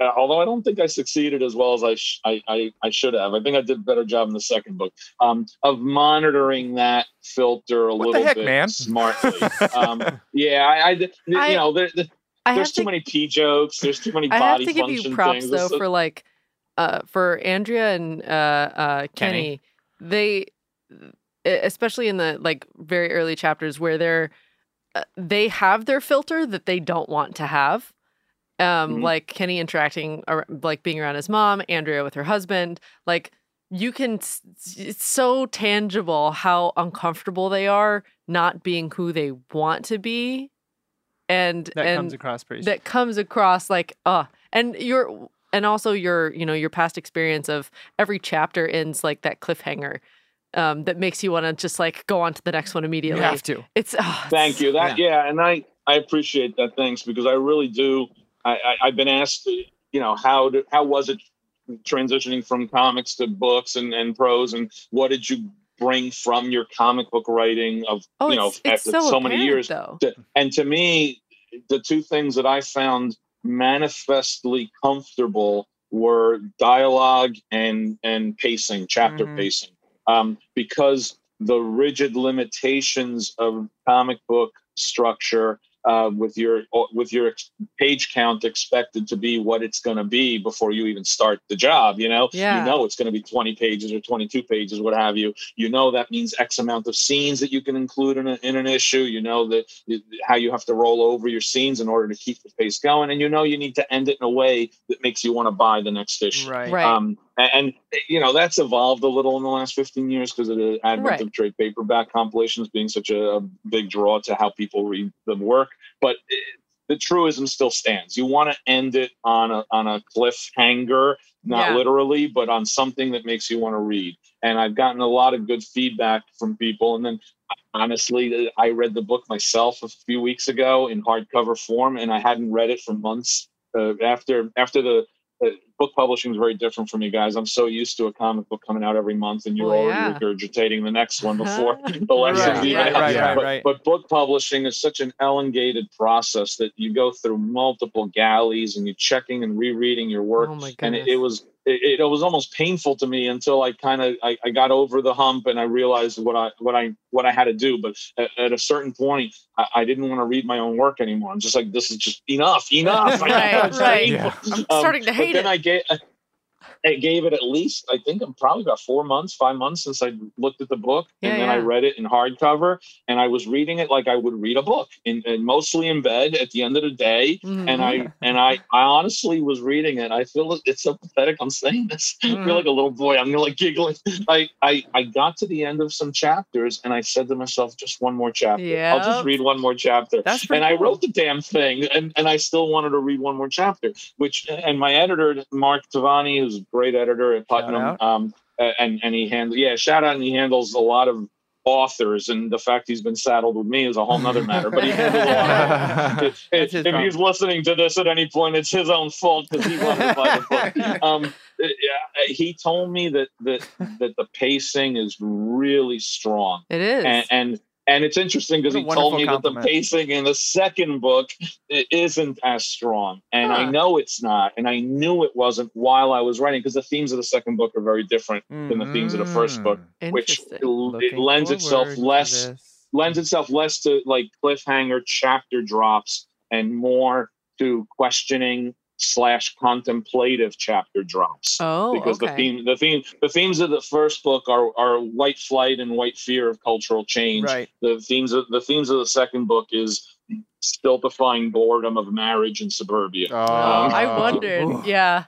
Uh, although I don't think I succeeded as well as I, sh- I, I I should have. I think I did a better job in the second book um, of monitoring that filter a What little heck, bit man? smartly. *laughs* um, yeah, I, I you I- know there, there- I there's too to many p jokes. There's too many I have body to give function you props things. though It's- for like uh for Andrea and uh uh Kenny. Kenny. They especially in the like very early chapters where they're uh, they have their filter that they don't want to have. Um Mhm. like Kenny interacting ar- like being around his mom, Andrea with her husband, like you can it's so tangible how uncomfortable they are not being who they want to be and That and comes across pretty. that comes across like uh and your and also your you know your past experience of every chapter ends like that cliffhanger um that makes you want to just like go on to the next one immediately. you have to. it's oh, Thank it's- you. That yeah. and I I appreciate that. Thanks, because I really do. I, I I've been asked, you know, how to, how was it transitioning from comics to books and and prose, and what did you bring from your comic book writing of oh you know it's, it's after so, so, many years? though To- and to me, the two things that I found manifestly comfortable were dialogue and and pacing, chapter Mhm. pacing, um, because the rigid limitations of comic book structure uh, with your with your page count expected to be what it's going to be before you even start the job you know? Yeah. you know it's going to be 20 pages or 22 pages what have you. You know that means x amount of scenes that you can include in, a, in an issue. You know that how you have to roll over your scenes in order to keep the pace going. And you know you need to end it in a way that makes you want to buy the next issue. Right. right. Um, and, you know that's evolved a little in the last 15 years because of the advent Right. of trade paperback compilations being such a, a big draw to how people read the work. But eh, the truism still stands. You want to end it on a on a cliffhanger, not Yeah. literally, but on something that makes you want to read. And I've gotten a lot of good feedback from people. And then honestly, I read the book myself a few weeks ago in hardcover form, and I hadn't read it for months. Uh, after after the uh, book publishing is very different from you guys. I'm so used to a comic book coming out every month, and you're Well, already yeah. regurgitating the next one uh-huh. before *laughs* the lessons Right, even right, right, Yeah. right, But, right. but book publishing is such an elongated process that you go through multiple galleys and you're checking and rereading your work Oh my and it, it was it, it was almost painful to me until I kind of I, I got over the hump and I realized what I what I what I had to do. But at, at a certain point, I, I didn't want to read my own work anymore. I'm just like, this is just enough, enough. *laughs* right, right. Yeah. I'm starting to um, but hate then it. I gave. I gave it at least, I think I'm probably about four months, five months since I looked at the book, Yeah, and then I read it in hardcover, and I was reading it like I would read a book, in, and mostly in bed at the end of the day, Mhm. and I and I I honestly was reading it. I feel it- it's so pathetic. I'm saying this. *laughs* I Mm-hmm. feel like a little boy. I'm like giggling. I, I I got to the end of some chapters and I said to myself, just one more chapter. I'll just read one more chapter. That's and pretty I wrote the damn thing, and, and I still wanted to read one more chapter. Which and my editor Mark Tavani, who's great editor at Putnam, um, and and he handles yeah, shout out, and he handles a lot of authors, and the fact he's been saddled with me is a whole nother matter. But he handles a lot of *laughs* if, That's his if he's listening to this at any point, it's his own fault because he wanted to buy the *laughs* book. Um, yeah, he told me that that that the pacing is really strong, It is. and and, and it's interesting because he told me that the pacing in the second book isn't as strong, and I know it's not, and I knew it wasn't while I was writing because the themes of the second book are very different than the themes of the first book, which it, it lends itself less lends itself less to like cliffhanger chapter drops and more to questioning slash contemplative chapter drops oh, because okay. the theme the theme the themes of the first book are are white flight and white fear of cultural change Right. the themes of the themes of the second book is still defying boredom of marriage and suburbia Oh, Um, I wondered. Ooh. Yeah.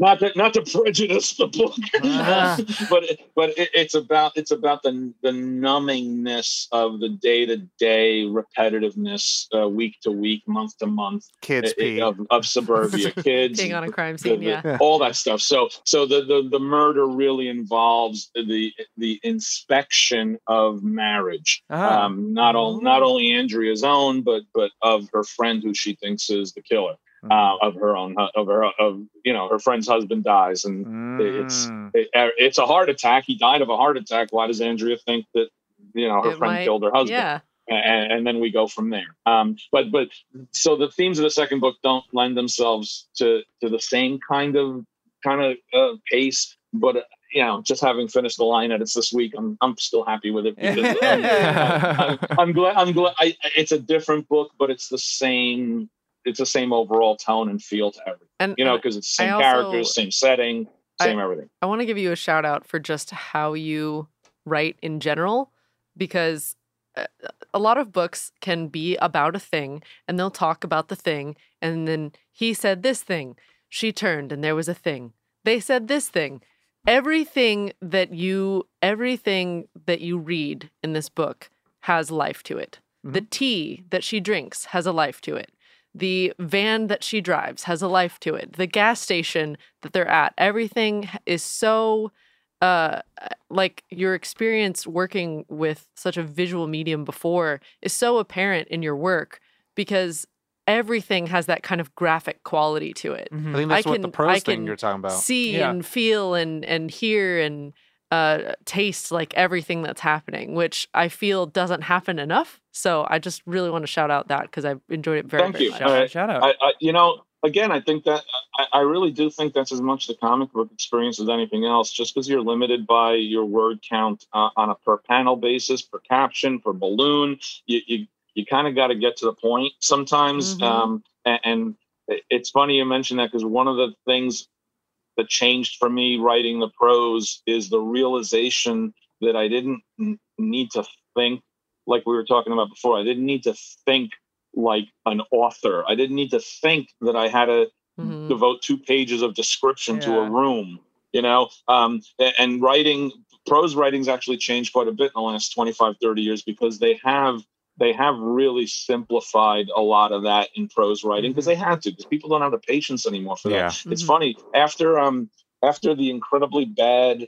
Not to not to prejudice the book, Ah. *laughs* *laughs* but it, but it, it's about it's about the the numbingness of the day to day repetitiveness, uh, week to week, month to month Kids uh, pee. of, of suburbia *laughs* kids. Being on a crime scene. the- Yeah. all that stuff. So so the, the the murder really involves the the inspection of marriage. Ah. Um, not all not only Andrea's own, but but of her friend who she thinks is the killer. Uh, of her own of her of you know her friend's husband dies and it's Mm. it, uh, it's a heart attack. He died of a heart attack. Why does Andrea think that you know her It friend might- killed her husband? Yeah. and, and then we go from there. Um, but but so the themes of the second book don't lend themselves to to the same kind of kind of uh, pace. But uh, you know, just having finished the line edits this week, I'm I'm still happy with it *laughs* because um, I'm, I'm glad I'm glad I, it's a different book, but it's the same. It's the same overall tone and feel to everything. And You know, because it's I same also- characters, same setting, same everything. I want to give you a shout out for just how you write in general, because uh, a lot of books can be about a thing and they'll talk about the thing, and then he said this thing, she turned and there was a thing. They said this thing. Everything that you everything that you read in this book has life to it. The tea that she drinks has a life to it. The van that she drives has a life to it. The gas station that they're at, everything is so uh like your experience working with such a visual medium before is so apparent in your work because everything has that kind of graphic quality to it. I Mhm. think that's I what can- the I prose thing can you're talking about. see Yeah. and feel and and hear and uh, taste like everything that's happening, which I feel doesn't happen enough. So I just really want to shout out that because I enjoyed it very, Thank very you. much. Shout shout out. I, I, you know, again, I think that I, I really do think that's as much the comic book experience as anything else. Just because you're limited by your word count uh, on a per panel basis, per caption, per balloon, you you, you kind of got to get to the point sometimes. Mhm. Um, and, and it's funny you mentioned that because one of the things that changed for me writing the prose is the realization that I didn't need to think like we were talking about before. I didn't need to think like an author. I didn't need to think that I had to Mhm. devote two pages of description to a room. you know um, and writing prose writing's actually changed quite a bit in the last 25 30 years because they have they have really simplified a lot of that in prose writing because they had to because people don't have the patience anymore for that Yeah. it's Mhm. funny after um after the incredibly bad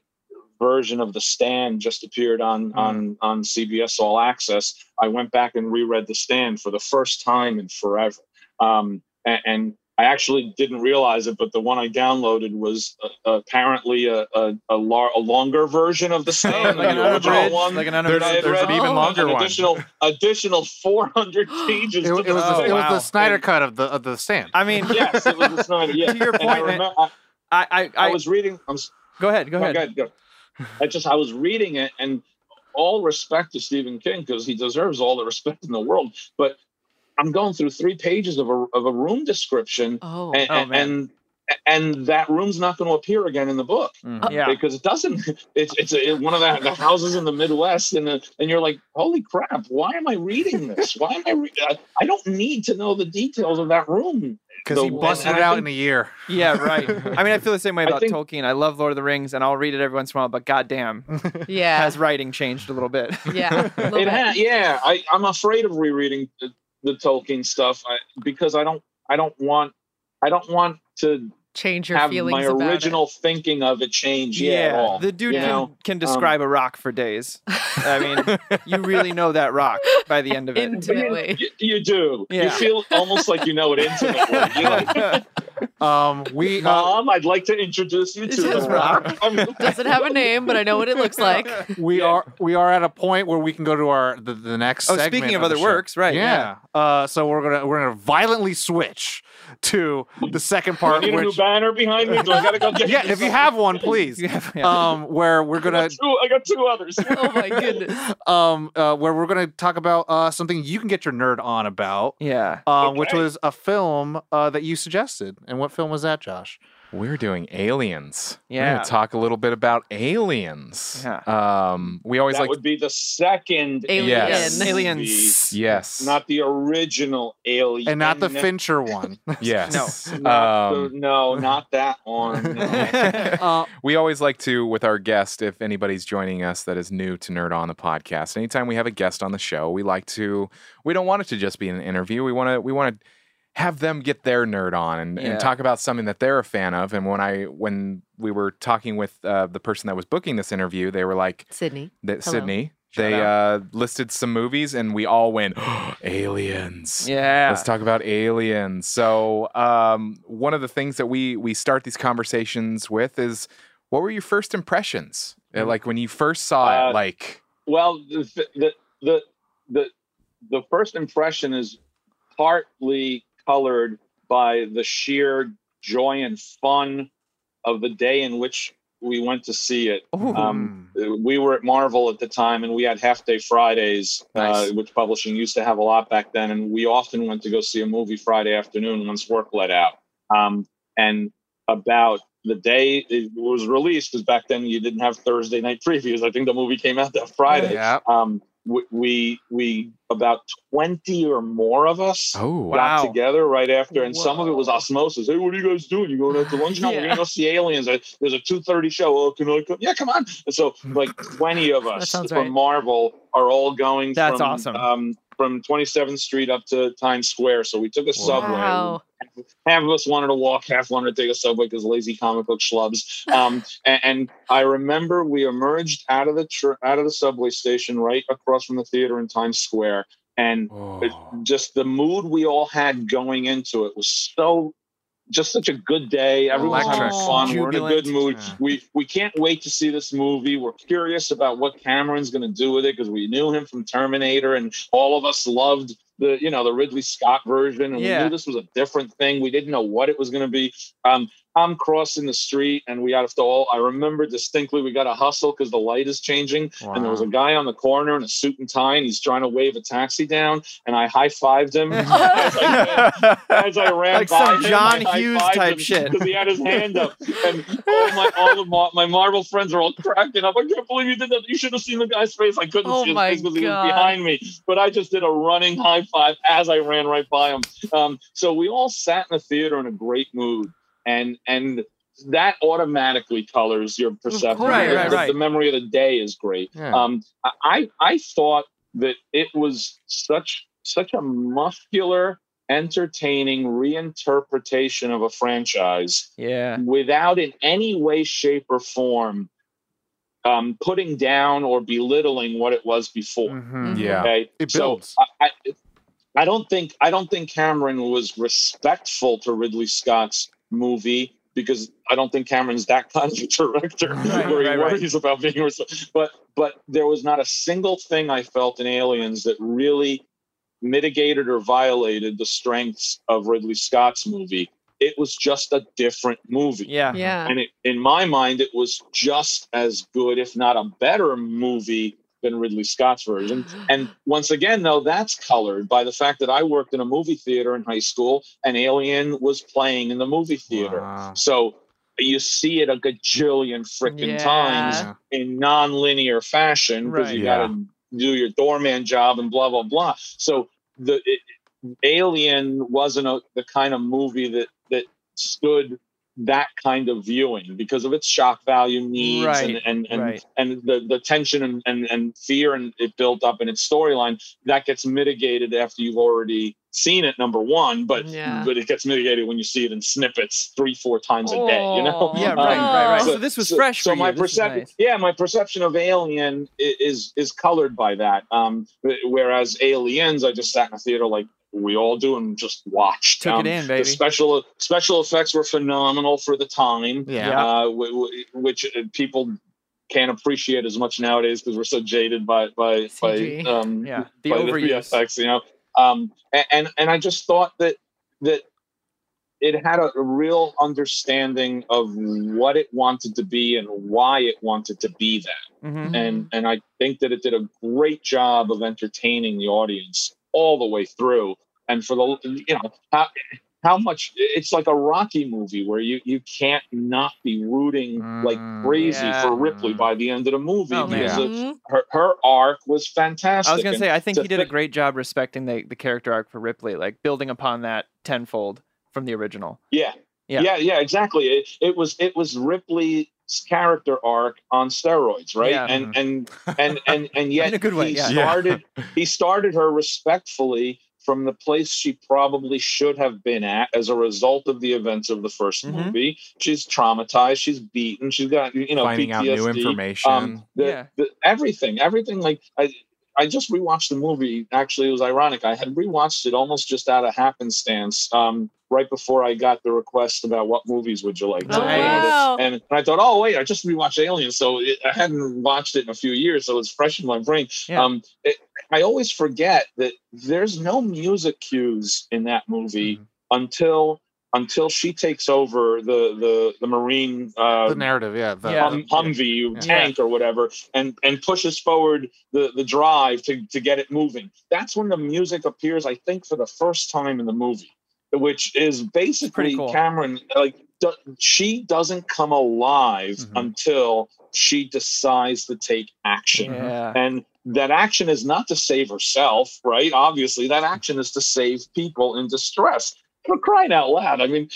version of the stand just appeared on on on cbs all access i went back and reread the stand for the first time in forever um and, and I actually didn't realize it, but the one I downloaded was uh, apparently a a, a, lar- a longer version of the *laughs* stand, like than an the original one. like an that There's- I had unabridged. there's read. an even Oh, longer an one. Additional additional 400 *gasps* pages. It, to it the was Oh, the, it was the Snyder And- cut of the of the stand. I mean, *laughs* Yes, it was the Snyder. *laughs* Yeah. To your And I, point, man- I, I, I, I I was reading. I'm go ahead, go no, ahead. go go. I just I was reading it, and all respect to Stephen King because he deserves all the respect in the world. But I'm going through three pages of a of a room description, Oh, and Oh, man. and, and that room's not going to appear again in the book Mhm. Yeah. because it doesn't. It's it's a, one of the, the houses in the Midwest, and the, and you're like, holy crap! Why am I reading this? Why am I? Re- *laughs* I, I don't need to know the details of that room. Because he busted it out think- in a year. *laughs* Yeah, right. I mean, I feel the same way I about think- Tolkien. I love Lord of the Rings, and I'll read it every once in a while. But goddamn, *laughs* yeah, has writing changed a little bit? yeah. *laughs* little It bit. ha- yeah, I, I'm afraid of rereading the, the Tolkien stuff I, because I don't I don't want I don't want to Change your have feelings my about original thinking of it change yeah, at all. the dude you can, know? Um, can describe a rock for days. I mean, *laughs* you really know that rock by the end of it. Intimately. You, you do. Yeah. You feel almost like you know it *laughs* intimately. You're like, *laughs* Um, we uh, Mom, I'd like to introduce you *laughs* to is the rock. rock. *laughs* Doesn't have a name, but I know what it looks like. *laughs* we Yeah. are we are at a point where we can go to our the, the next. Oh, segment speaking of the other works, right, Yeah. Uh, so we're gonna we're gonna violently switch to the second Do I part, need a new banner behind me. Do I gotta go get yeah, if you have one, please. Have- yeah. Um, where we're gonna got two, I got two others. Oh my goodness. um uh, where we're gonna talk about uh something you can get your nerd on about. yeah. Um, which was a film uh, that you suggested. And what film was that, Josh? We're doing aliens. We're Yeah. gonna talk a little bit about aliens. Yeah. Um, we always that like would be the second Alien. Yes. movie, Aliens. yes, not the original Alien, And not the Fincher one. *laughs* yes. *laughs* Not Um, the- no, not that one. no. *laughs* uh, we always like to with our guest if anybody's joining us that is new to nerd on the podcast anytime we have a guest on the show we like to we don't want it to just be an interview we want to we want to have them get their nerd on and, Yeah. and talk about something that they're a fan of and when i when we were talking with uh, the person that was booking this interview they were like Sydney. that Hello. sydney Shout they uh, listed some movies and we all went *gasps* aliens Yeah. Let's talk about aliens. So, um, one of the things that we we start these conversations with is, what were your first impressions? Uh, Like when you first saw it, Uh, like Well, the, the the the the first impression is partly colored by the sheer joy and fun of the day in which we went to see it. Um, we were at Marvel at the time, and we had half day Fridays, Nice. uh, which publishing used to have a lot back then. And we often went to go see a movie Friday afternoon once work let out. Um, and about the day it was released, because back then you didn't have Thursday night *laughs* previews. I think the movie came out that Friday. yeah. Um, we, we we about twenty or more of us oh Wow. got together right after, and some of it was osmosis. Hey, what are you guys doing? You going out to lunch? No, we're gonna go see aliens. Uh, There's a two thirty show. Oh, can I come? Yeah, come on. And so like twenty of us from right. Marvel are all going. That's from, awesome. Um, from 27th Street up to Times Square. So we took a subway. Wow. Half of us wanted to walk, half wanted to take a subway because lazy comic book schlubs. *laughs* Um, and, and I remember we emerged out of the tr- out of the subway station right across from the theater in Times Square, and it- Oh. just the mood we all had going into it was so just such a good day. Everyone's having Electric. fun. We're in a good mood. Yeah. we we can't wait to see this movie. We're curious about what cameron's going to do with it because we knew him from terminator and all of us loved the you know the ridley scott version and we knew this was a different thing. We didn't know what it was going to be. Um i'm crossing the street and we have to all i remember distinctly we got to hustle because the light is changing and there was a guy on the corner in a suit and tie and he's trying to wave a taxi down and i high-fived him *laughs* as, I, as I ran Like by some John I Hughes type shit. because he had his hand up and all my all of my, my Marvel friends are all cracking up. I can't believe you did that. You should have seen the guy's face. I couldn't Oh see his face because he was behind me. But I just did a running high five as I ran right by him. Um, so we all sat in the theater in a great mood, and and that automatically colors your perception. Right, The- right, the, right. the memory of the day is great. Yeah. Um, I I thought that it was such such a muscular, entertaining reinterpretation of a franchise Yeah. without in any way, shape, or form um, putting down or belittling what it was before. Mhm. Yeah. Okay, It so. I, I, I don't think I don't think Cameron was respectful to Ridley Scott's movie because I don't think Cameron's that kind of director Right, where he right, right. worries about being. But but there was not a single thing I felt in Aliens that really mitigated or violated the strengths of Ridley Scott's movie. It was just a different movie. Yeah. Yeah. And it, in my mind, it was just as good, if not a better movie than Ridley Scott's version. *sighs* And once again, though, that's colored by the fact that I worked in a movie theater in high school and Alien was playing in the movie theater. Wow. So you see it a gajillion freaking Yeah. times in non-linear fashion because Right. you Yeah. got to do your doorman job and blah blah blah. So the it, Alien wasn't a, the kind of movie that that stood that kind of viewing because of its shock value needs Right, and and and, right. and the, the tension and, and, and fear and it built up in its storyline that gets mitigated after you've already seen it number one but Yeah. but it gets mitigated when you see it in snippets three four times a day you know Oh. Yeah, Um, right, right, right. So- So this was fresh so for my you. This is perception nice. yeah my perception of alien is is colored by that um whereas aliens i just sat in a theater like we all do and just watched Took Um, it in, the baby. special special effects were phenomenal for the time Yeah. Yeah. uh, w- w- which uh, people can't appreciate as much nowadays because we're so jaded by by CG. by um Yeah. The by overuse. VFX, you know. Um, and and I just thought that that it had a, a real understanding of what it wanted to be and why it wanted to be that. Mhm. And and I think that it did a great job of entertaining the audience all the way through. And for the you know how how much it's like a Rocky movie where you you can't not be rooting like Mm, crazy yeah. for Ripley by the end of the movie Oh, because of Mhm. her her arc was fantastic. I was gonna And say I think he did a great job respecting the, the character arc for Ripley, like building upon that tenfold from the original. Yeah. Yeah. Yeah, yeah, exactly. It, it was it was Ripley's character arc on steroids, right? Yeah. And and and *laughs* and and yet In a good way, he yeah. Yeah. started he started her respectfully from the place she probably should have been at as a result of the events of the 1st Mhm. movie. She's traumatized, she's beaten, she's got you know Finding out new information. Um, the, Yeah. the, everything, everything. Like I, I just rewatched the movie. Actually, it was ironic. I had rewatched it almost just out of happenstance. Um, right before I got the request about what movies would you like, to Oh, wow. and, and I thought, oh wait, I just rewatched Alien, so it, I hadn't watched it in a few years, so it's fresh in my brain. Yeah. Um, it, I always forget that there's no music cues in that movie Mhm. until until she takes over the the the marine uh, the narrative, yeah. The, Yeah. Humvee Yeah. tank or whatever, and and pushes forward the the drive to to get it moving. That's when the music appears, I think, for the first time in the movie, which is basically cool. Cameron. Like do, she doesn't come alive Mhm. until she decides to take action. Yeah. And that action is not to save herself, right? Obviously, that action is to save people in distress. For crying out loud. I mean,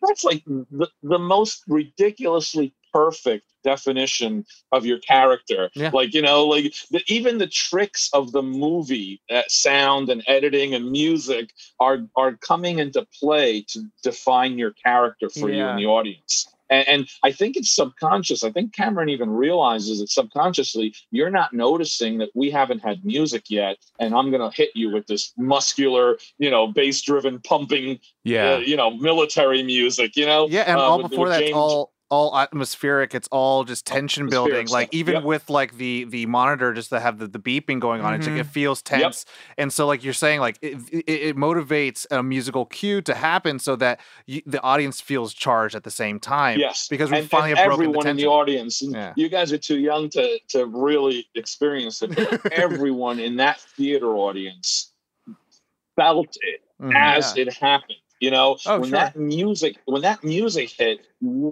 that's like the, the most ridiculously perfect definition of your character. Yeah. Like, you know, like the, even the tricks of the movie, uh, sound and editing and music are, are coming into play to define your character for you Yeah. in the audience. And, and I think it's subconscious. I think Cameron even realizes it subconsciously. You're not noticing that we haven't had music yet, and I'm going to hit you with this muscular, you know, bass-driven, pumping, yeah. uh, you know, military music. You know, Yeah, and uh, all with- before that, all all atmospheric. It's all just tension building. Like even yep. with like the the monitor, just to have the, the beeping going on, it's like it feels tense. And so, like you're saying, like it, it, it motivates a musical cue to happen so that you, the audience feels charged at the same time. Yes, because we and, finally and have broken the everyone in the audience. and Yeah. You guys are too young to to really experience it. but *laughs* everyone in that theater audience felt it Mhm. as it happened. You know, Oh, when sure. that music when that music hit,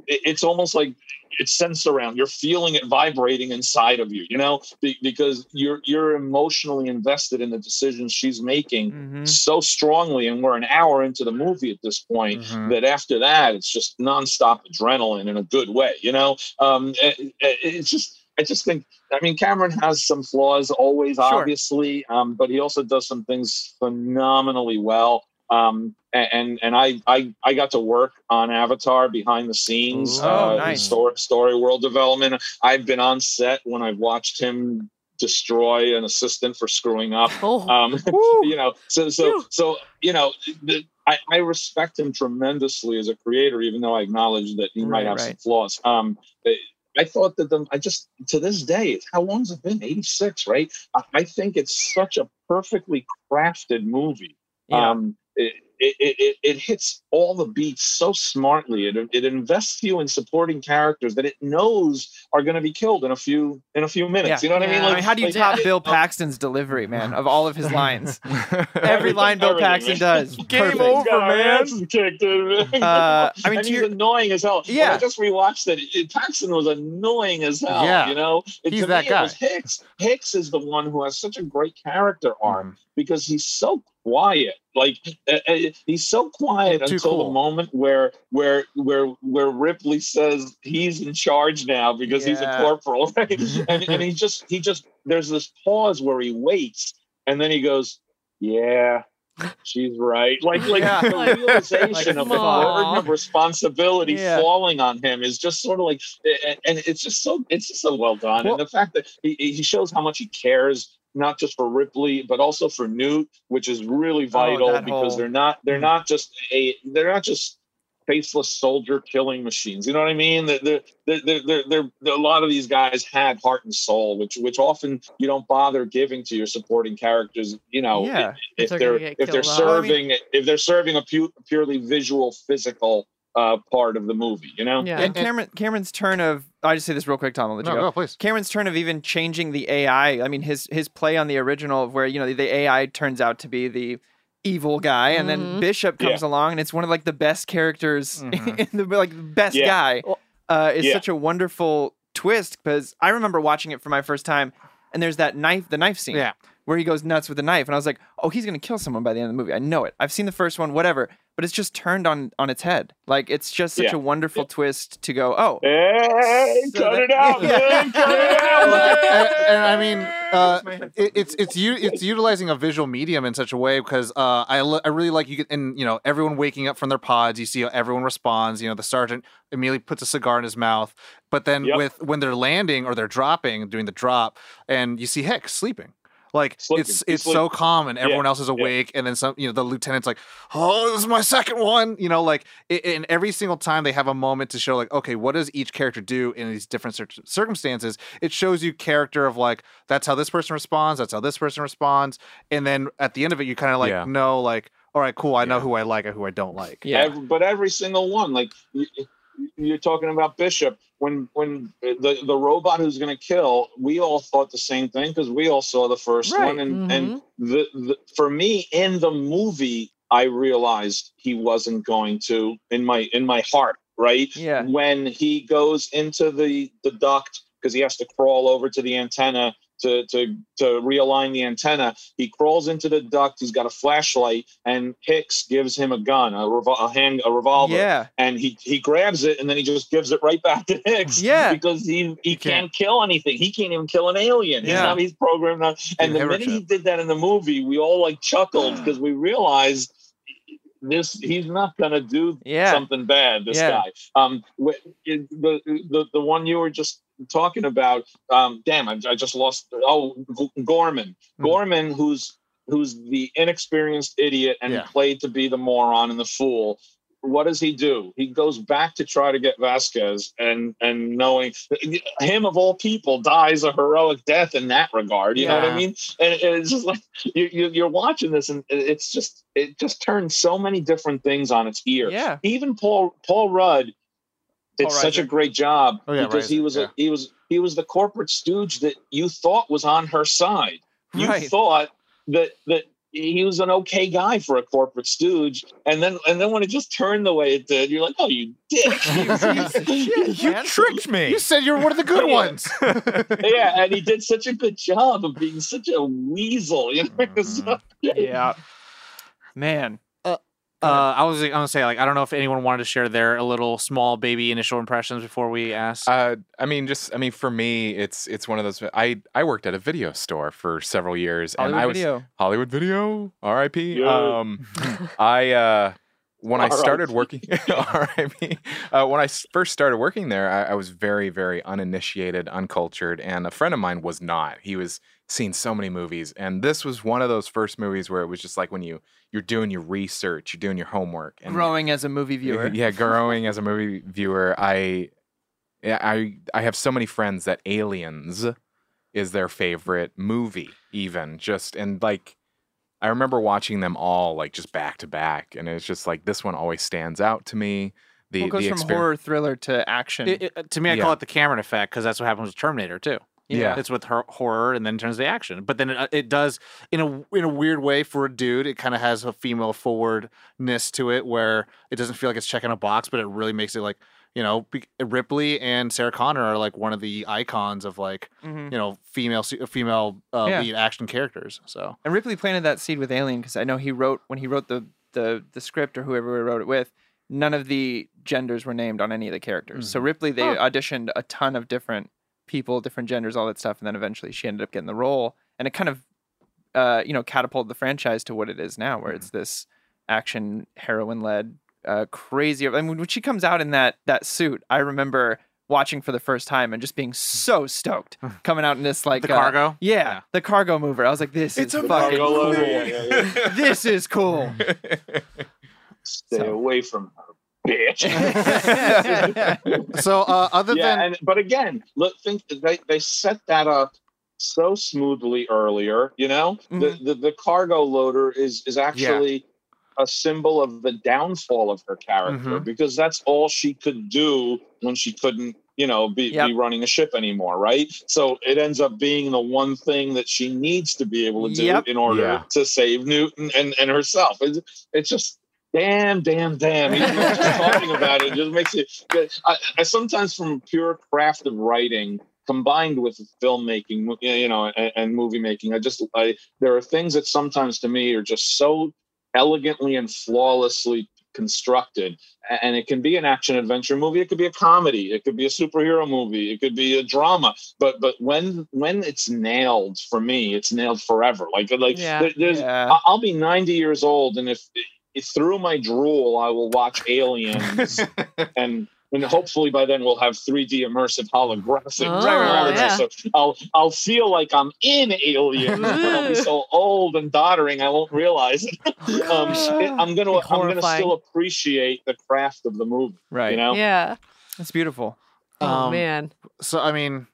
it's almost like it sends around. You're feeling it vibrating inside of you, you know, because you're you're emotionally invested in the decisions she's making Mhm. so strongly, and we're an hour into the movie at this point Mhm. that after that it's just nonstop adrenaline in a good way, you know. Um, it- it- it's just. I just think, I mean, Cameron has some flaws always, Sure. obviously, um, but he also does some things phenomenally well. Um, and and I, I I got to work on Avatar behind the scenes, Oh, uh, nice. story story world development. I've been on set when I've watched him destroy an assistant for screwing up. *laughs* Oh, Um, *laughs* you know, so so Whew. so you know, the, I, I respect him tremendously as a creator, even though I acknowledge that he might Right, have some flaws. Um, I- I thought that the I just to this day, how long has it been? Eighty six, right? I, I think it's such a perfectly crafted movie. Yeah. Um, it, it, it, it hits all the beats so smartly. It, it invests you in supporting characters that it knows are going to be killed in a few in a few minutes. Yeah. You know what I mean? Yeah. I mean, how do you like- top like- Bill Paxton's delivery, man, of all of his lines? *laughs* Every line Bill Paxton does. *laughs* Game perfect. over. Got our man. asses kicked, dude. Uh, I mean, *laughs* and he's your- annoying as hell. When Yeah. I just rewatched it. it. Paxton was annoying as hell. Yeah. you know, It- He's to that me, it guy. was Hicks. Hicks is the one who has such a great character arc Mhm. because he's so quiet. Like uh, uh, he's so quiet Too until cool. the moment where where where where Ripley says he's in charge now because he's a corporal, *laughs* right? *laughs* and and he just he just there's this pause where he waits and then he goes, yeah. She's right. Like, like Yeah. the *laughs* Like, realization of the burden of responsibility Yeah. falling on him is just sort of like, and- and it's just so, it's just so well done. Well- and the fact that he, he shows how much he cares, not just for Ripley, but also for Newt, which is really vital Oh, because whole- they're not, they're not just a, they're not just faceless soldier killing machines. You know what I mean? They're, they're, they're, they're, they're, they're- a lot of these guys had heart and soul, which, which often you don't bother giving to your supporting characters. You know, Yeah. if They're they're if they're off. serving if they're serving a pu- purely visual physical uh part of the movie you know yeah. And Cameron Cameron's turn of I just say this real quick, Tom. I'll let you No, go. go, please. Cameron's turn of even changing the AI. I mean, his his play on the original, of where you know the, the AI turns out to be the evil guy, and then Mhm. Bishop comes along, and it's one of like the best characters Mhm. *laughs* in the like best Yeah. guy. Uh, it's Yeah. such a wonderful twist because I remember watching it for my first time, and there's that knife, the knife scene, Yeah. Where he goes nuts with a knife, and I was like, oh, he's gonna kill someone by the end of the movie. I know it. I've seen the first one, whatever, but it's just turned on on its head. Like it's just such Yeah. a wonderful twist to go, oh, hey So cut that- it out *laughs* Yeah. man, cut it and, out and I mean, *laughs* uh, it, it's it's u- it's utilizing a visual medium in such a way because uh, I li- I really like you get and you know everyone waking up from their pods. You see how everyone responds. You know the sergeant immediately puts a cigar in his mouth, but then Yep. with when they're landing or they're dropping, doing the drop, and you see Hicks sleeping. Like Sleeping. it's He's it's so sleeping. calm and everyone Yeah, else is yeah. awake and then some you know the lieutenant's like oh this is my second one you know like it, and every single time they have a moment to show like okay what does each character do in these different cir- circumstances it shows you character of like that's how this person responds that's how this person responds and then at the end of it you kind of like Yeah. know like all right cool I know who I like and who I don't like yeah, Every- but every single one like you're talking about bishop when when the the robot who's going to kill we all thought the same thing because we all saw the first Right. one and mm-hmm. and the, the for me in the movie i realized he wasn't going to in my in my heart right Yeah. when he goes into the the duct because he has to crawl over to the antenna to to to realign the antenna he crawls into the duct he's got a flashlight and hicks gives him a gun a, revol- a hand a revolver yeah, and he he grabs it and then he just gives it right back to Hicks. Yeah. Because he he can't. can't kill anything. He can't even kill an alien. He's Yeah. not he's programmed not. And the minute he did that in the movie, we all like chuckled *sighs* because we realized this he's not gonna do Yeah. something bad. This Yeah. guy. Um, the the the one you were just talking about. Um, damn, I, I just lost. Oh, Gorman. Hmm. Gorman, who's who's the inexperienced idiot and Yeah. played to be the moron and the fool what does he do? He goes back to try to get Vasquez, and and knowing him of all people dies a heroic death in that regard. You know what I mean? And it's just like you, you you're watching this, and it's just it just turns so many different things on its ear. yeah. Even Paul Paul Rudd did Paul such a great job Oh, yeah, because he was yeah. a he was he was the corporate stooge that you thought was on her side. You Right. thought that that he was an okay guy for a corporate stooge. And then and then when it just turned the way it did, you're like, oh, you dick. *laughs* You *laughs* tricked me. You said you're one of the good *laughs* Yeah. ones. yeah, and he did such a good job of being such a weasel. You know, So- mm-hmm. Yeah. Man. Uh, I was gonna say like I don't know if anyone wanted to share their little small baby initial impressions before we ask. Uh, I mean, just I mean, for me, it's it's one of those. I I worked at a video store for several years, and Hollywood I was video. Hollywood Video, R.I.P. Yeah. Um, I uh, when I *laughs* started working, *laughs* R.I.P. Uh, when I first started working there, I, I was very very uninitiated, uncultured, and a friend of mine was not. He was seen so many movies, and this was one of those first movies where it was just like when you you're doing your research, you're doing your homework, and Growing as a movie viewer. yeah, *laughs* growing as a movie viewer, I, yeah, I, I have so many friends that Aliens is their favorite movie. Even just and like, I remember watching them all like just back to back, and it's just like this one always stands out to me. The Well, it goes the from exper- horror thriller to action. It- it- to me, I Yeah. call it the Cameron effect because that's what happens with Terminator too. Yeah. it's with her horror and then turns to action. But then it, uh, it does in a in a weird way for a dude. It kind of has a female forwardness to it where it doesn't feel like it's checking a box, but it really makes it like you know Ripley and Sarah Connor are like one of the icons of like Mhm. you know female female uh, Yeah. lead action characters. So And Ripley planted that seed with Alien because I know he wrote when he wrote the the the script or whoever he wrote it with. None of the genders were named on any of the characters. So Ripley, they Oh. auditioned a ton of different people, different genders, all that stuff, and then eventually she ended up getting the role. And it kind of, uh, you know, catapulted the franchise to what it is now, where it's this action heroine led, uh, crazy. I mean, when she comes out in that that suit, I remember watching for the first time and just being so stoked coming out in this like the uh, cargo. yeah, Yeah. the cargo mover. I was like, this It's is a fucking cool. yeah, yeah, yeah. *laughs* this is cool. *laughs* Stay So- away from her, bitch. *laughs* So uh, other yeah, than and but again, look, think they they set that up so smoothly earlier. You know, Mm-hmm. the, the the cargo loader is is actually a symbol of the downfall of her character Mhm. because that's all she could do when she couldn't. You know, be, Yep. be running a ship anymore, right? So it ends up being the one thing that she needs to be able to do Yep. in order Yeah. to save Newton and, and herself. It's, it's just damn, damn, damn. Even just talking about it just makes it. I, I sometimes, from pure craft of writing, combined with filmmaking, you know, and, and movie making, I just, I there are things that sometimes to me are just so elegantly and flawlessly constructed and it can be an action adventure movie it could be a comedy it could be a superhero movie it could be a drama but but when when it's nailed for me it's nailed forever like like Yeah. there's Yeah. I- I'll be 90 years old, and if, if through my drool I will watch *laughs* Aliens, *laughs* and and hopefully by then we'll have 3D immersive holographic Oh, technology. yeah. So I'll I'll feel like I'm in Alien, but I'll be so old and doddering I won't realize it. *laughs* um, it- I'm gonna I'm gonna still appreciate the craft of the movie. Right. You know. Yeah. It's beautiful. Oh Um, man. so I mean,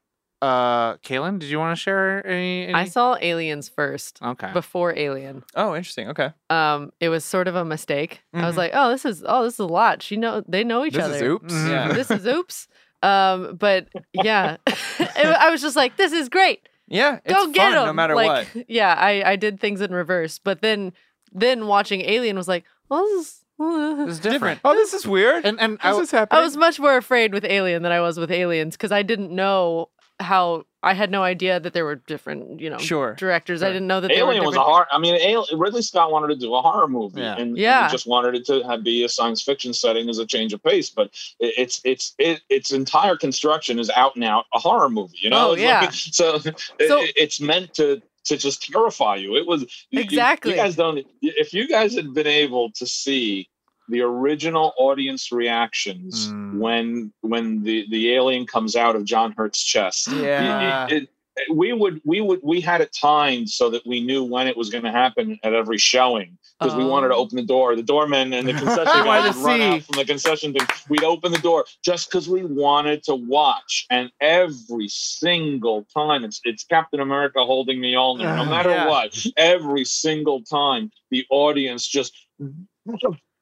uh, Kaylin, did you want to share any? any? I saw Aliens first Okay. before Alien. Oh, interesting. Okay. Um, it was sort of a mistake. I was Mhm. like, oh, this is oh, this is a lot. She know they know each this other. is oops. Mhm. Yeah. this is oops. Um, but yeah, *laughs* I was just like, this is great. Yeah. It's Go get them. no matter like, what. *laughs* Yeah, I I did things in reverse, but then then watching Alien was like, well, this is. *laughs* This is different. Oh, this is weird. And and this I, is happening. I was much more afraid with Alien than I was with Aliens because I didn't know how. I had no idea that there were different, you know, Sure. directors. I didn't know that there were Alien was a horror. I mean, Al- Ridley Scott wanted to do a horror movie, Yeah. and, and Yeah. he just wanted it to have, be a science fiction setting as a change of pace. But it, it's it's it, its entire construction is out and out a horror movie. You know, Oh, It's yeah. like- *laughs* so, So- it- it's meant to to just terrify you. It was you- you- Exactly. You, guys don't. If you guys had been able to see the original audience reactions Mm. when when the the alien comes out of John Hurt's chest, Yeah. it- it- we would we would we had it timed so that we knew when it was going to happen at every showing because we wanted to Oh. open the door the doorman and the *laughs* concession guy would run out from the concession thing we'd open the door just because we wanted to watch and every single time it's it's captain america holding me all no matter Yeah. what every single time the audience just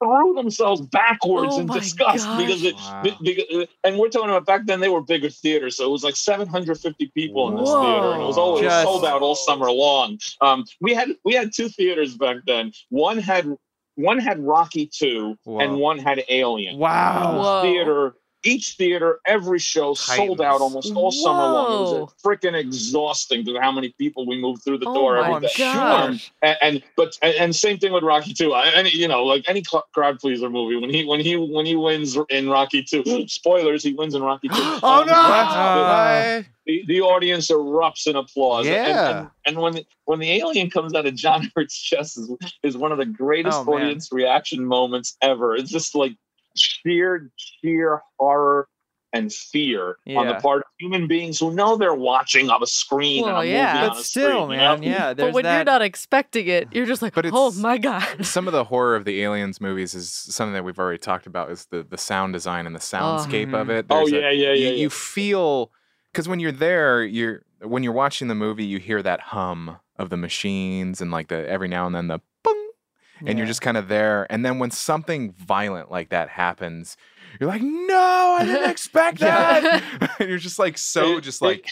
threw themselves backwards Oh in disgust gosh. because it. Wow. because, and we're talking about back then they were bigger theaters, so it was like 750 people in this Whoa. theater, and it was always Just- sold out all summer long. Um, we had we had two theaters back then. One had one had Rocky Two, Whoa. and one had Alien. Wow. Whoa. Theater. Each theater, every show sold out almost all summer long. It was freaking exhausting to how many people we moved through the Oh door every gosh. sure. and, and but and, and same thing with Rocky Two. Any you know like any cl- crowd pleaser movie when he when he when he wins in Rocky Two. Spoilers: he wins in Rocky Two. *gasps* Oh, um, no! Uh, The, the audience erupts in applause. And- Yeah. And, and, when the, when the alien comes out of John Hurt's chest is, is one of the greatest Oh, audience reaction moments ever. It's just like sheer sheer horror and fear on the part of human beings who know they're watching on a screen. and Well, a yeah. movie on But a still, screen, you know? man, yeah. But when that. you're not expecting it, you're just like, But oh my god. Some of the horror of the aliens movies is something that we've already talked about is the the sound design and the soundscape of Mhm. it. Oh There's a- yeah, yeah, you, yeah. you feel because when you're there, you're when you're watching the movie, you hear that hum of the machines and like the every now and then the bung, and you're just kind of there. And then when something violent like that happens, you're like, no, I didn't *laughs* expect that. and *laughs* *laughs* you're just like so just like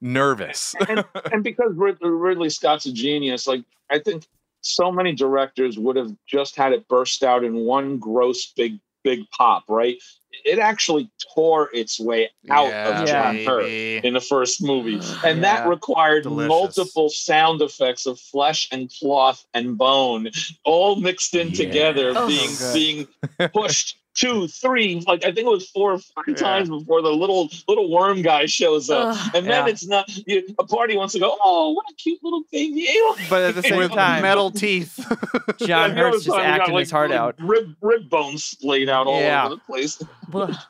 nervous. and, and because Rid- Ridley Scott's a genius, like I think so many directors would have just had it burst out in one gross big big pop, right? It actually tore its way out Yeah, of John Yeah. Hurt in the first movie, *sighs* and that required Delicious. multiple sound effects of flesh and cloth and bone, all mixed in Yeah. together, Oh. being So being *laughs* pushed two, three, like I think it was four or five Yeah. times before the little little worm guy shows up. Ugh. and then Yeah. it's not you, a party wants to go. Oh, what a cute little baby alien! But at the same With time, metal *laughs* teeth. John And Hurt's just time got, acting like, his heart like, out. Rib rib bones splayed out all Yeah. over the place. *laughs*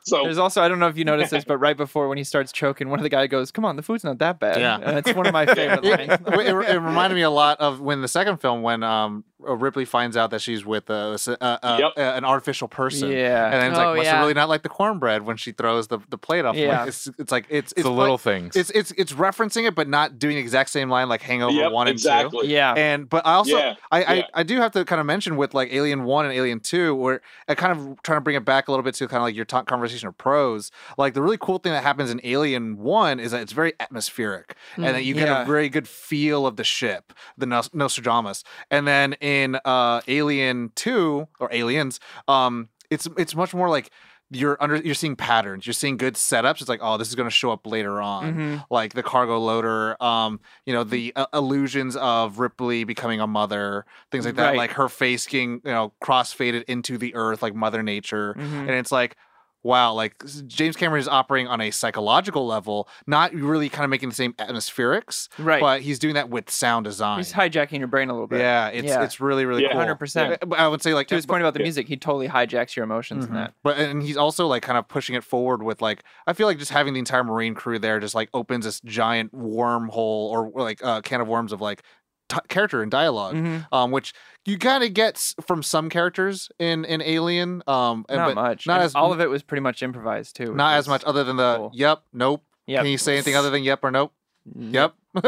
So There's also I don't know if you noticed this, but right before when he starts choking, one of the guy goes, "Come on, the food's not that bad." Yeah. and it's one of my favorite *laughs* it, lines. it, it reminded me a lot of when the second film when um uh, Ripley finds out that she's with a, s- uh, uh, Yep. uh, an artificial person. Yeah. And then it's Oh, like, must yeah. really not like the cornbread when she throws the, the plate off. Yeah. Like, it's it's like it's it's the like- little things. it's it's it's referencing it, but not doing the exact same line like Hangover yep, one and exactly. yeah. And but I also Yeah, I, I yeah. I do have to kind of mention with like Alien one and Alien two, where I kind of trying to bring it back a little bit to kind of like your ta- conversation of pros. Like the really cool thing that happens in Alien one is that it's very atmospheric, and that you get a very good feel of the ship, the Nos- Nostradamus. And then in uh, Alien two or Aliens, um, it's it's much more like you're under you're seeing patterns you're seeing good setups it's like oh this is going to show up later on Mhm. like the cargo loader um you know the uh, illusions of ripley becoming a mother things like that Right. like her face getting you know cross-faded into the earth like mother nature Mhm. and it's like wow like james cameron is operating on a psychological level not really kind of making the same atmospherics Right. but he's doing that with sound design He's hijacking your brain a little bit. yeah it's Yeah. it's really really Yeah. cool 100%. Uh, but i would say like To his point about the Yeah. music, he totally hijacks your emotions in Mhm. that. But and he's also like kind of pushing it forward with like I feel like just having the entire Marine crew there just like opens this giant wormhole or, or like a uh, can of worms of like t- character and dialog Mhm. um, which you kind of get from some characters in in Alien, um, and- Not but much. not And as all of it was pretty much improvised too. not as much other than the cool. yep, nope. Yep. Can you say anything other than yep or nope? Yep. *laughs*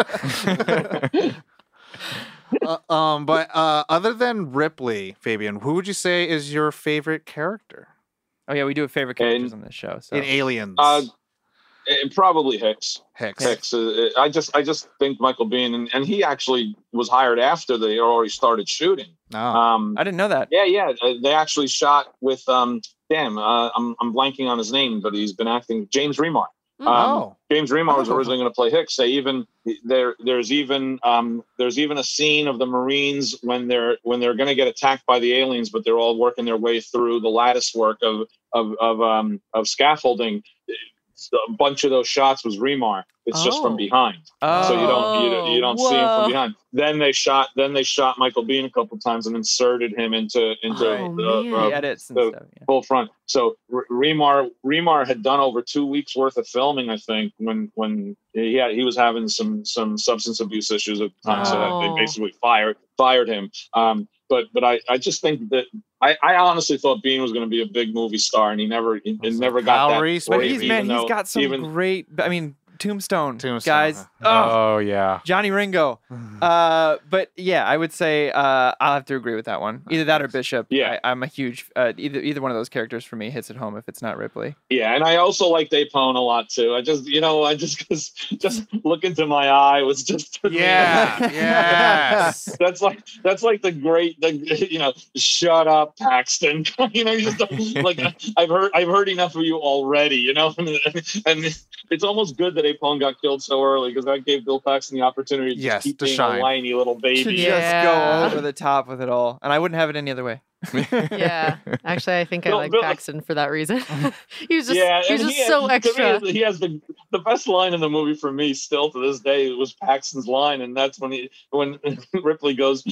uh, um, but uh, other than Ripley, Fabian, who would you say is your favorite character Oh yeah, we do have favorite characters And- on this show. So in Aliens? Uh, and probably Hicks. Hicks. Hicks. Uh, I just I just think Michael Biehn and, and he actually was hired after they already started shooting. No. Um, I didn't know that. yeah, yeah. uh, They actually shot with um. Damn, uh, I'm I'm blanking on his name, but he's been acting. James Remar. Um, oh. James Remar was Oh. originally going to play Hicks. They even there there's even um, there's even a scene of the Marines when they're when they're going to get attacked by the aliens, but they're all working their way through the lattice work of of of um, of scaffolding. A bunch of those shots was Remar. It's just Oh. from behind, Oh, so you don't you, don't- you don't see him from behind. Then they shot then they shot Michael Biehn a couple times and inserted him into into Right. the, Oh, uh, the edits so- stuff. Yeah. full front. So R- Remar Remar had done over two weeks worth of filming, I think, when when he had, he was having some some substance abuse issues at the time, so Oh. they basically fired fired him. Um, but but I, I just think that I, I honestly thought Biehn was going to be a big movie star, and he never he, never got Kyle that. Reese, But he's man, he's though- got some even great. I mean, Tombstone, Tombstone. guys. *laughs* Oh, Oh yeah. Johnny Ringo. *laughs* Uh, but yeah, I would say uh, I'll have to agree with that one. Either that or Bishop. Yeah. I, I'm a huge uh, either either one of those characters for me hits it home if it's not Ripley. Yeah, and I also like Dave a lot too. I just, you know, I just because just look into my eye was just Yeah. *laughs* yes. That's like that's like the great, the you know, shut up, Paxton. you know, just like I've heard I've heard enough of you already. You know, and, and it's almost good that Apone got killed so early because that gave Bill Paxton the opportunity to just Yes, keep to being shine. a whiny little To baby. Yeah. just go over the top with it all, and I wouldn't have it any other way. Yeah. Actually, I think I Bill- like Bill- Paxton for that reason. *laughs* he was just yeah, he was just he so has, to me, extra. he has the the best line in the movie for me still to this day was Paxton's line, and that's when he when *laughs* Ripley goes,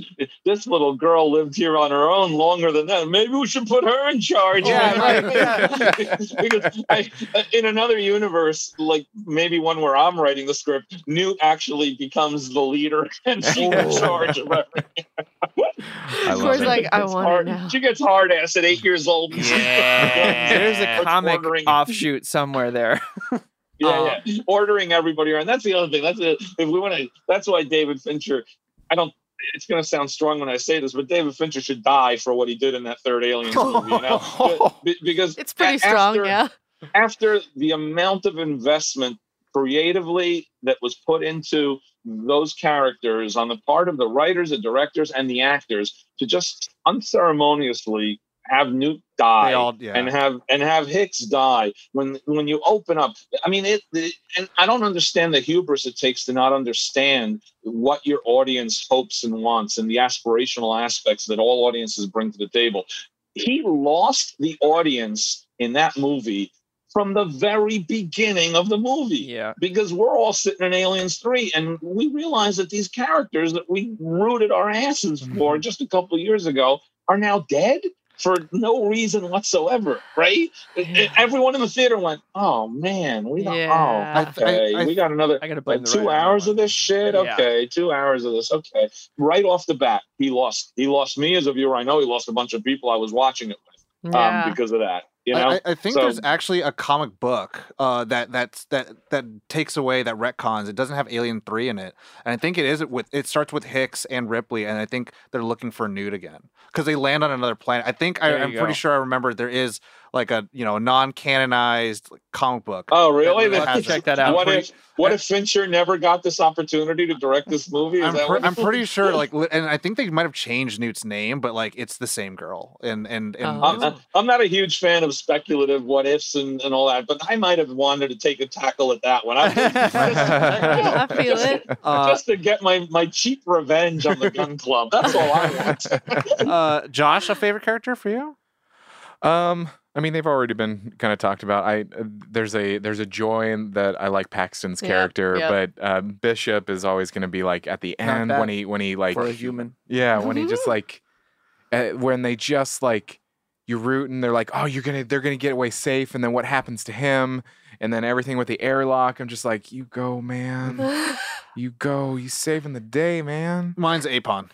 "This little girl lived here on her own longer than that. Maybe we should put her in charge." Yeah, right, *laughs* because I, in another universe, like maybe one where I'm writing the script, Newt actually becomes the leader and she's in charge of everything. I Of love course, it. like I want hard- it now. She gets hard ass at eight years old. Yeah. *laughs* There's a comic offshoot somewhere there. *laughs* Yeah, yeah. Um, ordering everybody around. That's the other thing. That's it. If we want to, that's why David Fincher. I don't. It's going to sound strong when I say this, but David Fincher should die for what he did in that third Alien *laughs* movie. You know, Be- because It's pretty a- strong, yeah. After the amount of investment creatively that was put into those characters on the part of the writers, the directors, and the actors to just unceremoniously have Newt die all, yeah. and have and have Hicks die when when you open up. I mean, it, it. And I don't understand the hubris it takes to not understand what your audience hopes and wants and the aspirational aspects that all audiences bring to the table. He lost the audience in that movie from the very beginning of the movie yeah. because we're all sitting in Aliens 3 and we realize that these characters that we rooted our asses for just a couple of years ago are now dead for no reason whatsoever, right? Yeah. Everyone in the theater went, "Oh man, we got Yeah. oh I th- I- okay, I- we got another I gotta like two writer hours of this shit. Yeah. Okay, two hours of this. Okay, right off the bat, he lost. He lost me as a viewer. I know he lost a bunch of people I was watching it with um, because of that. You know, I, I- think So- there's actually a comic book uh, that that's that that takes away that retcons. It doesn't have Alien Three in it, and I think it is with it starts with Hicks and Ripley, and I think they're looking for Newt again because they land on another planet. I think I, I'm pretty sure I remember there is like a you know non-canonized comic book. Oh, really? We'll have to check that out. What Pretty- if what if Fincher never got this opportunity to direct this movie? Is I'm, that pre- what- I'm pretty sure, like, and I think they might have changed Newt's name, but like, it's the same girl, and and and Oh. I'm, I'm not a huge fan of speculative what ifs and, and all that, but I might have wanted to take a tackle at that one. I, *laughs* *laughs* I feel it. uh, just to get my, my cheap revenge on the gun club. That's all I want. *laughs* uh, Josh, a favorite character for you? Um, I mean, they've already been kind of talked about. I uh, there's a there's a joy in that I like Paxton's Yep, character, yep. but um, Bishop is always going to be like at the Not end bad when he when he like for a human. yeah when he just like uh, when they just like you root and they're like oh you're gonna they're gonna get away safe and then what happens to him and then everything with the airlock I'm just like you go man *laughs* you go you saving the day man Mine's Apone.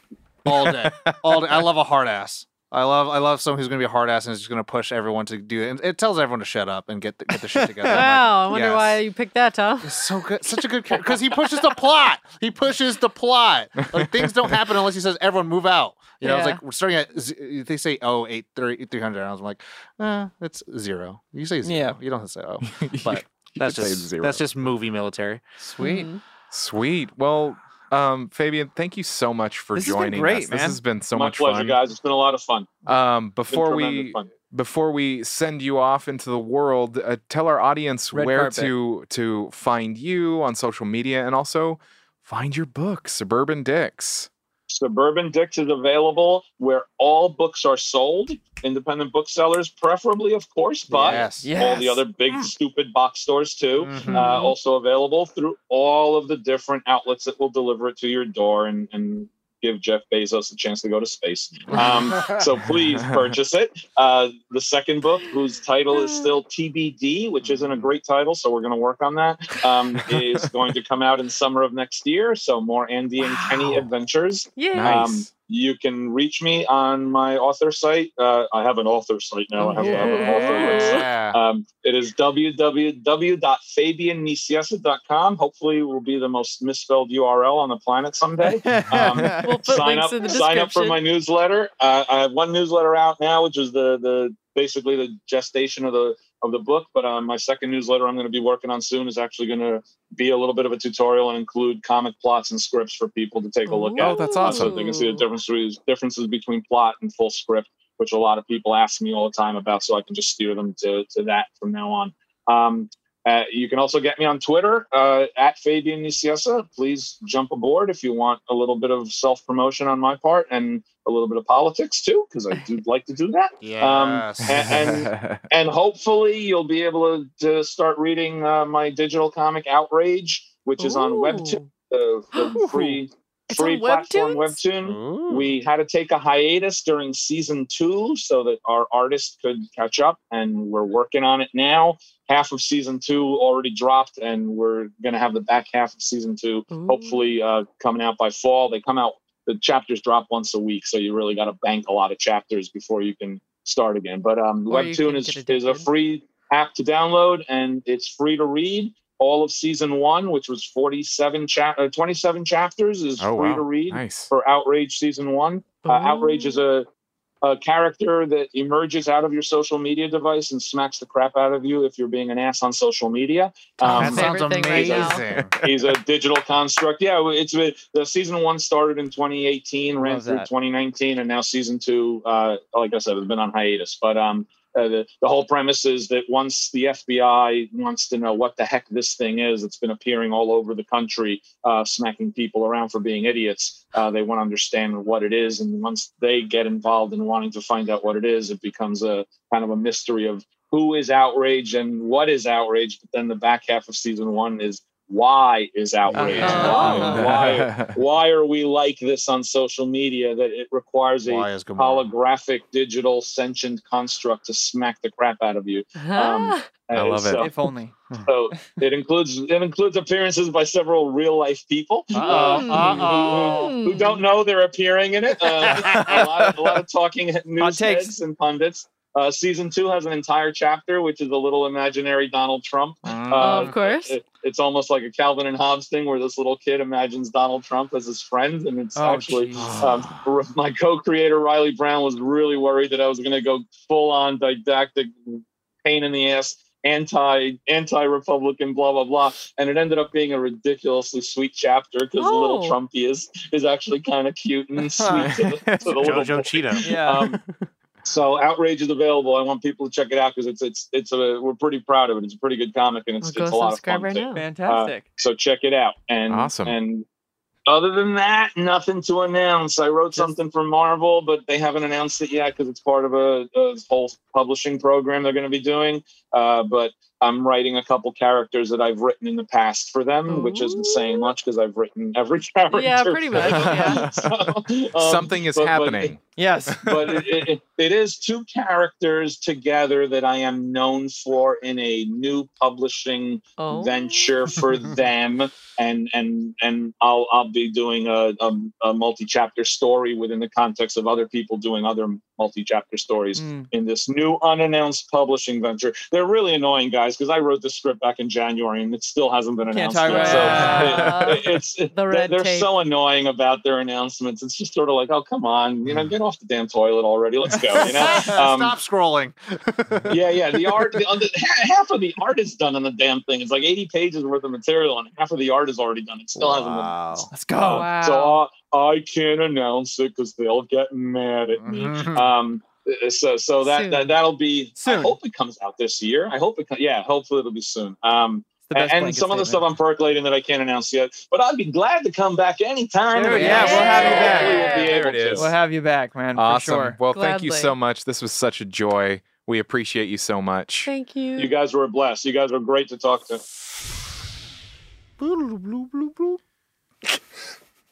All day. All day. I love a hard ass. I love I love someone who's gonna be a hard ass and is just gonna push everyone to do it. And it tells everyone to shut up and get the, get the shit together. I'm like, Wow, I wonder yes. why you picked that, Tom. It's so good, such a good character because he pushes the plot. He pushes the plot. Like things don't happen unless he says, "Everyone move out." You know, it's Yeah. like we're starting at. z- They say, "Oh, eight three three hundred. I was like, eh, it's zero. You say zero. Yeah. You don't have to say oh. *laughs* But *laughs* that's just zero. that's just movie military. Sweet. Mhm. Sweet. Well, um, Fabian, thank you so much for This has been joining great, us. This has been so My much pleasure, fun. guys. It's been a lot of fun. Um, before we fun. before we send you off into the world, uh, tell our audience Red where carpet. to to find you on social media and also find your book, Suburban Dicks. Suburban Dicks is available where all books are sold. Independent booksellers, preferably, of course, but yes. all the other big stupid box stores too. Mhm. Uh, also available through all of the different outlets that will deliver it to your door and, and give Jeff Bezos a chance to go to space. *laughs* Um, so please purchase it. Uh, the second book, whose title is still TBD, which isn't a great title, so we're going to work on that, um, is going to come out in summer of next year. So more Andy and Kenny adventures. Yeah. Nice. Um, you can reach me on my author site. Uh, I have an author site now. I have, I have an author website. Yeah. Um, it is www.fabiannicieza.com. Hopefully, it will be the most misspelled URL on the planet someday. Um, *laughs* We'll put sign links up, in the sign up for my newsletter. Uh, I have one newsletter out now, which is the the basically the gestation of the of the book. But um, my second newsletter I'm going to be working on soon is actually going to be a little bit of a tutorial and include comic plots and scripts for people to take a look at. Oh, that's uh, So awesome. they can see the differences differences between plot and full script, which a lot of people ask me all the time about. So I can just steer them to to that from now on. Um, uh, you can also get me on Twitter uh, at Fabian Nicieza. Please jump aboard if you want a little bit of self promotion on my part and a little bit of politics too, because I do *laughs* like to do that. Yes. and- *laughs* And hopefully, you'll be able to, to start reading uh, my digital comic Outrage, which is on Webtoon, the, the free It's free platform Webtoons? Webtoon. We had to take a hiatus during season two so that our artist could catch up, and we're working on it now. Half of season two already dropped, and we're going to have the back half of season two Ooh. hopefully uh, coming out by fall. They come out, the chapters drop once a week, so you really got to bank a lot of chapters before you can start again. But um, Webtoon is, is a free app to download, and it's free to read. All of season one, which was 47 cha- uh, 27 chapters, is Oh, free wow. to read nice. for Outrage season one. Uh, Outrage is a, a character that emerges out of your social media device and smacks the crap out of you if you're being an ass on social media. that Um, sounds thing right amazing. *laughs* he's a digital construct. Yeah, it's the season one started in 2018, ran through that. 2019, and now season two, uh, like I said, has been on hiatus. But um, uh, the the whole premise is that once the FBI wants to know what the heck this thing is, it's been appearing all over the country, uh, smacking people around for being idiots. Uh, they want to understand what it is, and once they get involved in wanting to find out what it is, it becomes a kind of a mystery of who is outraged and what is outraged. But then the back half of season one is why is outrage? Oh. Why? Why? *laughs* Why are we like this on social media that it requires a Why is Gamora? holographic digital sentient construct to smack the crap out of you? Um, I Uh, love it. if only. *laughs* so it includes it includes appearances by several real life people Uh-oh, uh, *laughs* who, who don't know they're appearing in it. Uh, a, lot of, a lot of talking news takes. heads and pundits. Uh, season two has an entire chapter, which is a little imaginary Donald Trump. Mm. Uh, of course. It, it's almost like a Calvin and Hobbes thing, where this little kid imagines Donald Trump as his friend, and it's Oh, actually um, my co-creator Riley Brown was really worried that I was going to go full on didactic pain in the ass anti anti Republican blah blah blah and it ended up being a ridiculously sweet chapter because the little Oh. Trumpy is is actually kind of cute and sweet to the, to the *laughs* little Jojo boy. Cheetah. Yeah. Um, *laughs* so outrage is available. I want people to check it out because it's it's it's a we're pretty proud of it. It's a pretty good comic and it's, I'll it's a lot of fun. right too. now. Fantastic. So check it out. And Awesome. And other than that, nothing to announce. I wrote Just- something for Marvel, but they haven't announced it yet because it's part of a, a whole publishing program they're going to be doing. Uh, but I'm writing a couple characters that I've written in the past for them, which isn't saying much because I've written every character. *laughs* Yeah, pretty much, yeah. *laughs* So, *laughs* um, Something is but- but happening. Yes. *laughs* but it, it, it is two characters together that I am known for in a new publishing Oh. venture for *laughs* them, and and and I'll I'll be doing a, a, a multi-chapter story within the context of other people doing other multi-chapter stories Mm. in this new unannounced publishing venture. They're really annoying guys because I wrote the script back in January and it still hasn't been Can't announced. talk yet. about So it. it- it- *laughs* it's The they're, they're so annoying about their announcements. It's just sort of like, oh come on, you know, get off the damn toilet already. Let's go. You know. *laughs* Um, Stop scrolling. *laughs* yeah, yeah. The art, the, the, half of the art is done on the damn thing. It's like 80 pages worth of material, and half of the art is already done. It still hasn't been. Wow. Let's go. Wow. So uh, I can't announce it because they'll get mad at me. Mhm. Um, uh, so so that, Soon. that that'll be. I hope it comes out this year. I hope it. co- Yeah, hopefully it'll be soon. Um, It's the best and some of the stuff. I'm percolating that I can't announce yet, but I'd be glad to come back anytime. Dude, yeah, we'll have you hopefully back. we'll be There able it to. We'll have you back, man, Awesome. for sure. Well, thank you so much. This was such a joy. We appreciate you so much. Thank you. You guys were blessed. You guys were great to talk to. *laughs*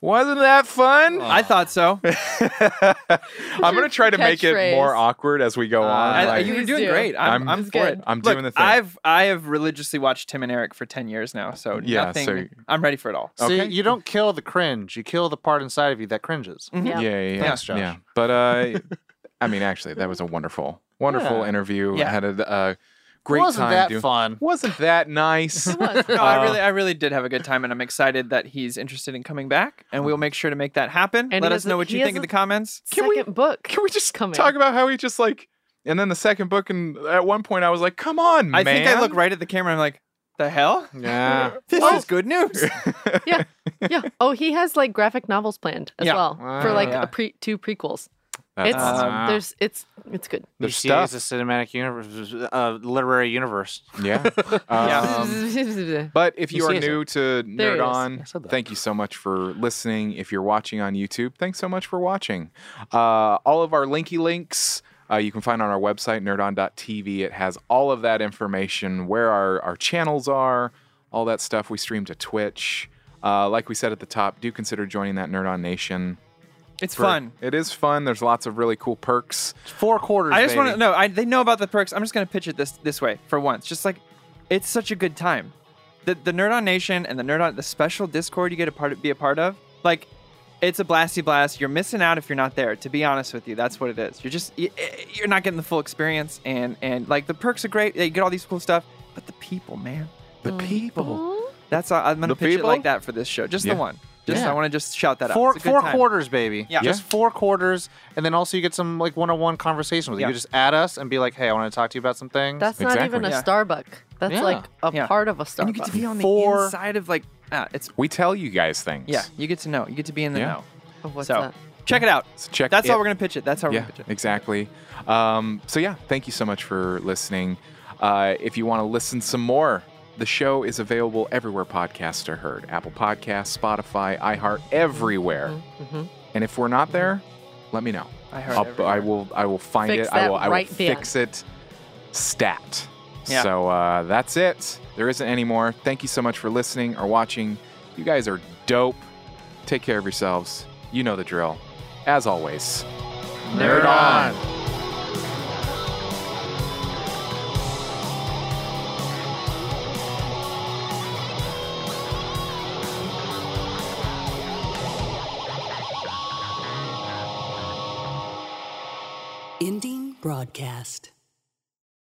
Wasn't that fun? I thought so. *laughs* I'm gonna try to make it catchphrase. more awkward as we go on. I, like- you were Please doing do. great. I'm, I'm- I'm, for good. it. I'm Look, doing the thing. I've I have religiously watched Tim and Eric for ten years now, so Yeah, nothing. so- I'm ready for it all. See, Okay. you don't kill the cringe. You kill the part inside of you that cringes. Mhm. Yeah. yeah, yeah, yeah. Thanks, Josh. yeah. But uh, *laughs* I mean, actually, that was a wonderful, wonderful Yeah. interview. Yeah. I had a uh, great Wasn't time. that doing- fun? Wasn't that nice? *laughs* It was. No, Uh, I really, I really did have a good time, and I'm excited that he's interested in coming back, and we'll make sure to make that happen. And Let us know a- what you think in the comments. Can we- Second book. Can we just coming. talk about how he just like, and then the second book, and at one point I was like, "Come on, I man!" think I look right at the camera. I'm like, the hell? Yeah. *laughs* This Oh. is good news. *laughs* yeah. Yeah. Oh, he has like graphic novels planned as Yeah. well for like Yeah. a pre two prequels. That's It's awesome. There's it's it's good. There's DC stuff. is a cinematic universe, uh, literary universe. yeah. *laughs* Um, *laughs* But if you You are see it. new to There Nerd. On, I said that. thank you so much for listening. If you're watching on YouTube, thanks so much for watching. Uh, all of our linky links uh, you can find on our website, nerdon.tv. It has all of that information, where our, our channels are, all that stuff. We stream to Twitch. Uh, like we said at the top, do consider joining that Nerd On Nation. It's For- fun. It is fun. There's lots of really cool perks. Four quarters. I just want to know. I, they know about the perks. I'm just gonna pitch it this this way for once. Just like, it's such a good time. The the Nerd On Nation and the Nerd On the special Discord you get a part be a part of. Like, it's a blasty blast. You're missing out if you're not there. To be honest with you, that's what it is. You're just y- y- you're not getting the full experience. And and like the perks are great. You get all these cool stuff. But the people, man, The Mm. people. that's I'm gonna The pitch people? it like that for this show. Just Yeah. the one. Just Yeah. I want to just shout that Four out. It's a good four time. quarters, baby. Yeah. Just four quarters, and then also you get some like one-on-one conversation with you. Yeah. You just add us and be like, "Hey, I want to talk to you about some things." That's not even a Yeah. Starbuck. That's Yeah. like a Yeah. part of a And you get to be on the Four- inside of like ah, it's We tell you guys things. yeah. You get to know. You get to be in the Yeah. know. Of what's so that? check it out. So check That's it. how we're gonna pitch it. That's how we're yeah, gonna pitch it. exactly. Um, so yeah, thank you so much for listening. Uh, if you want to listen some more, the show is available everywhere podcasts are heard: Apple Podcasts, Spotify, iHeart, everywhere. Mhm. And if we're not there, let me know. I heard. I'll. I will. I will find Fix it. I that will. I will right then. fix it. Stat. Yeah. So uh, that's it. There isn't any more. Thank you so much for listening or watching. You guys are dope. Take care of yourselves. You know the drill. As always, Nerd on. Broadcast.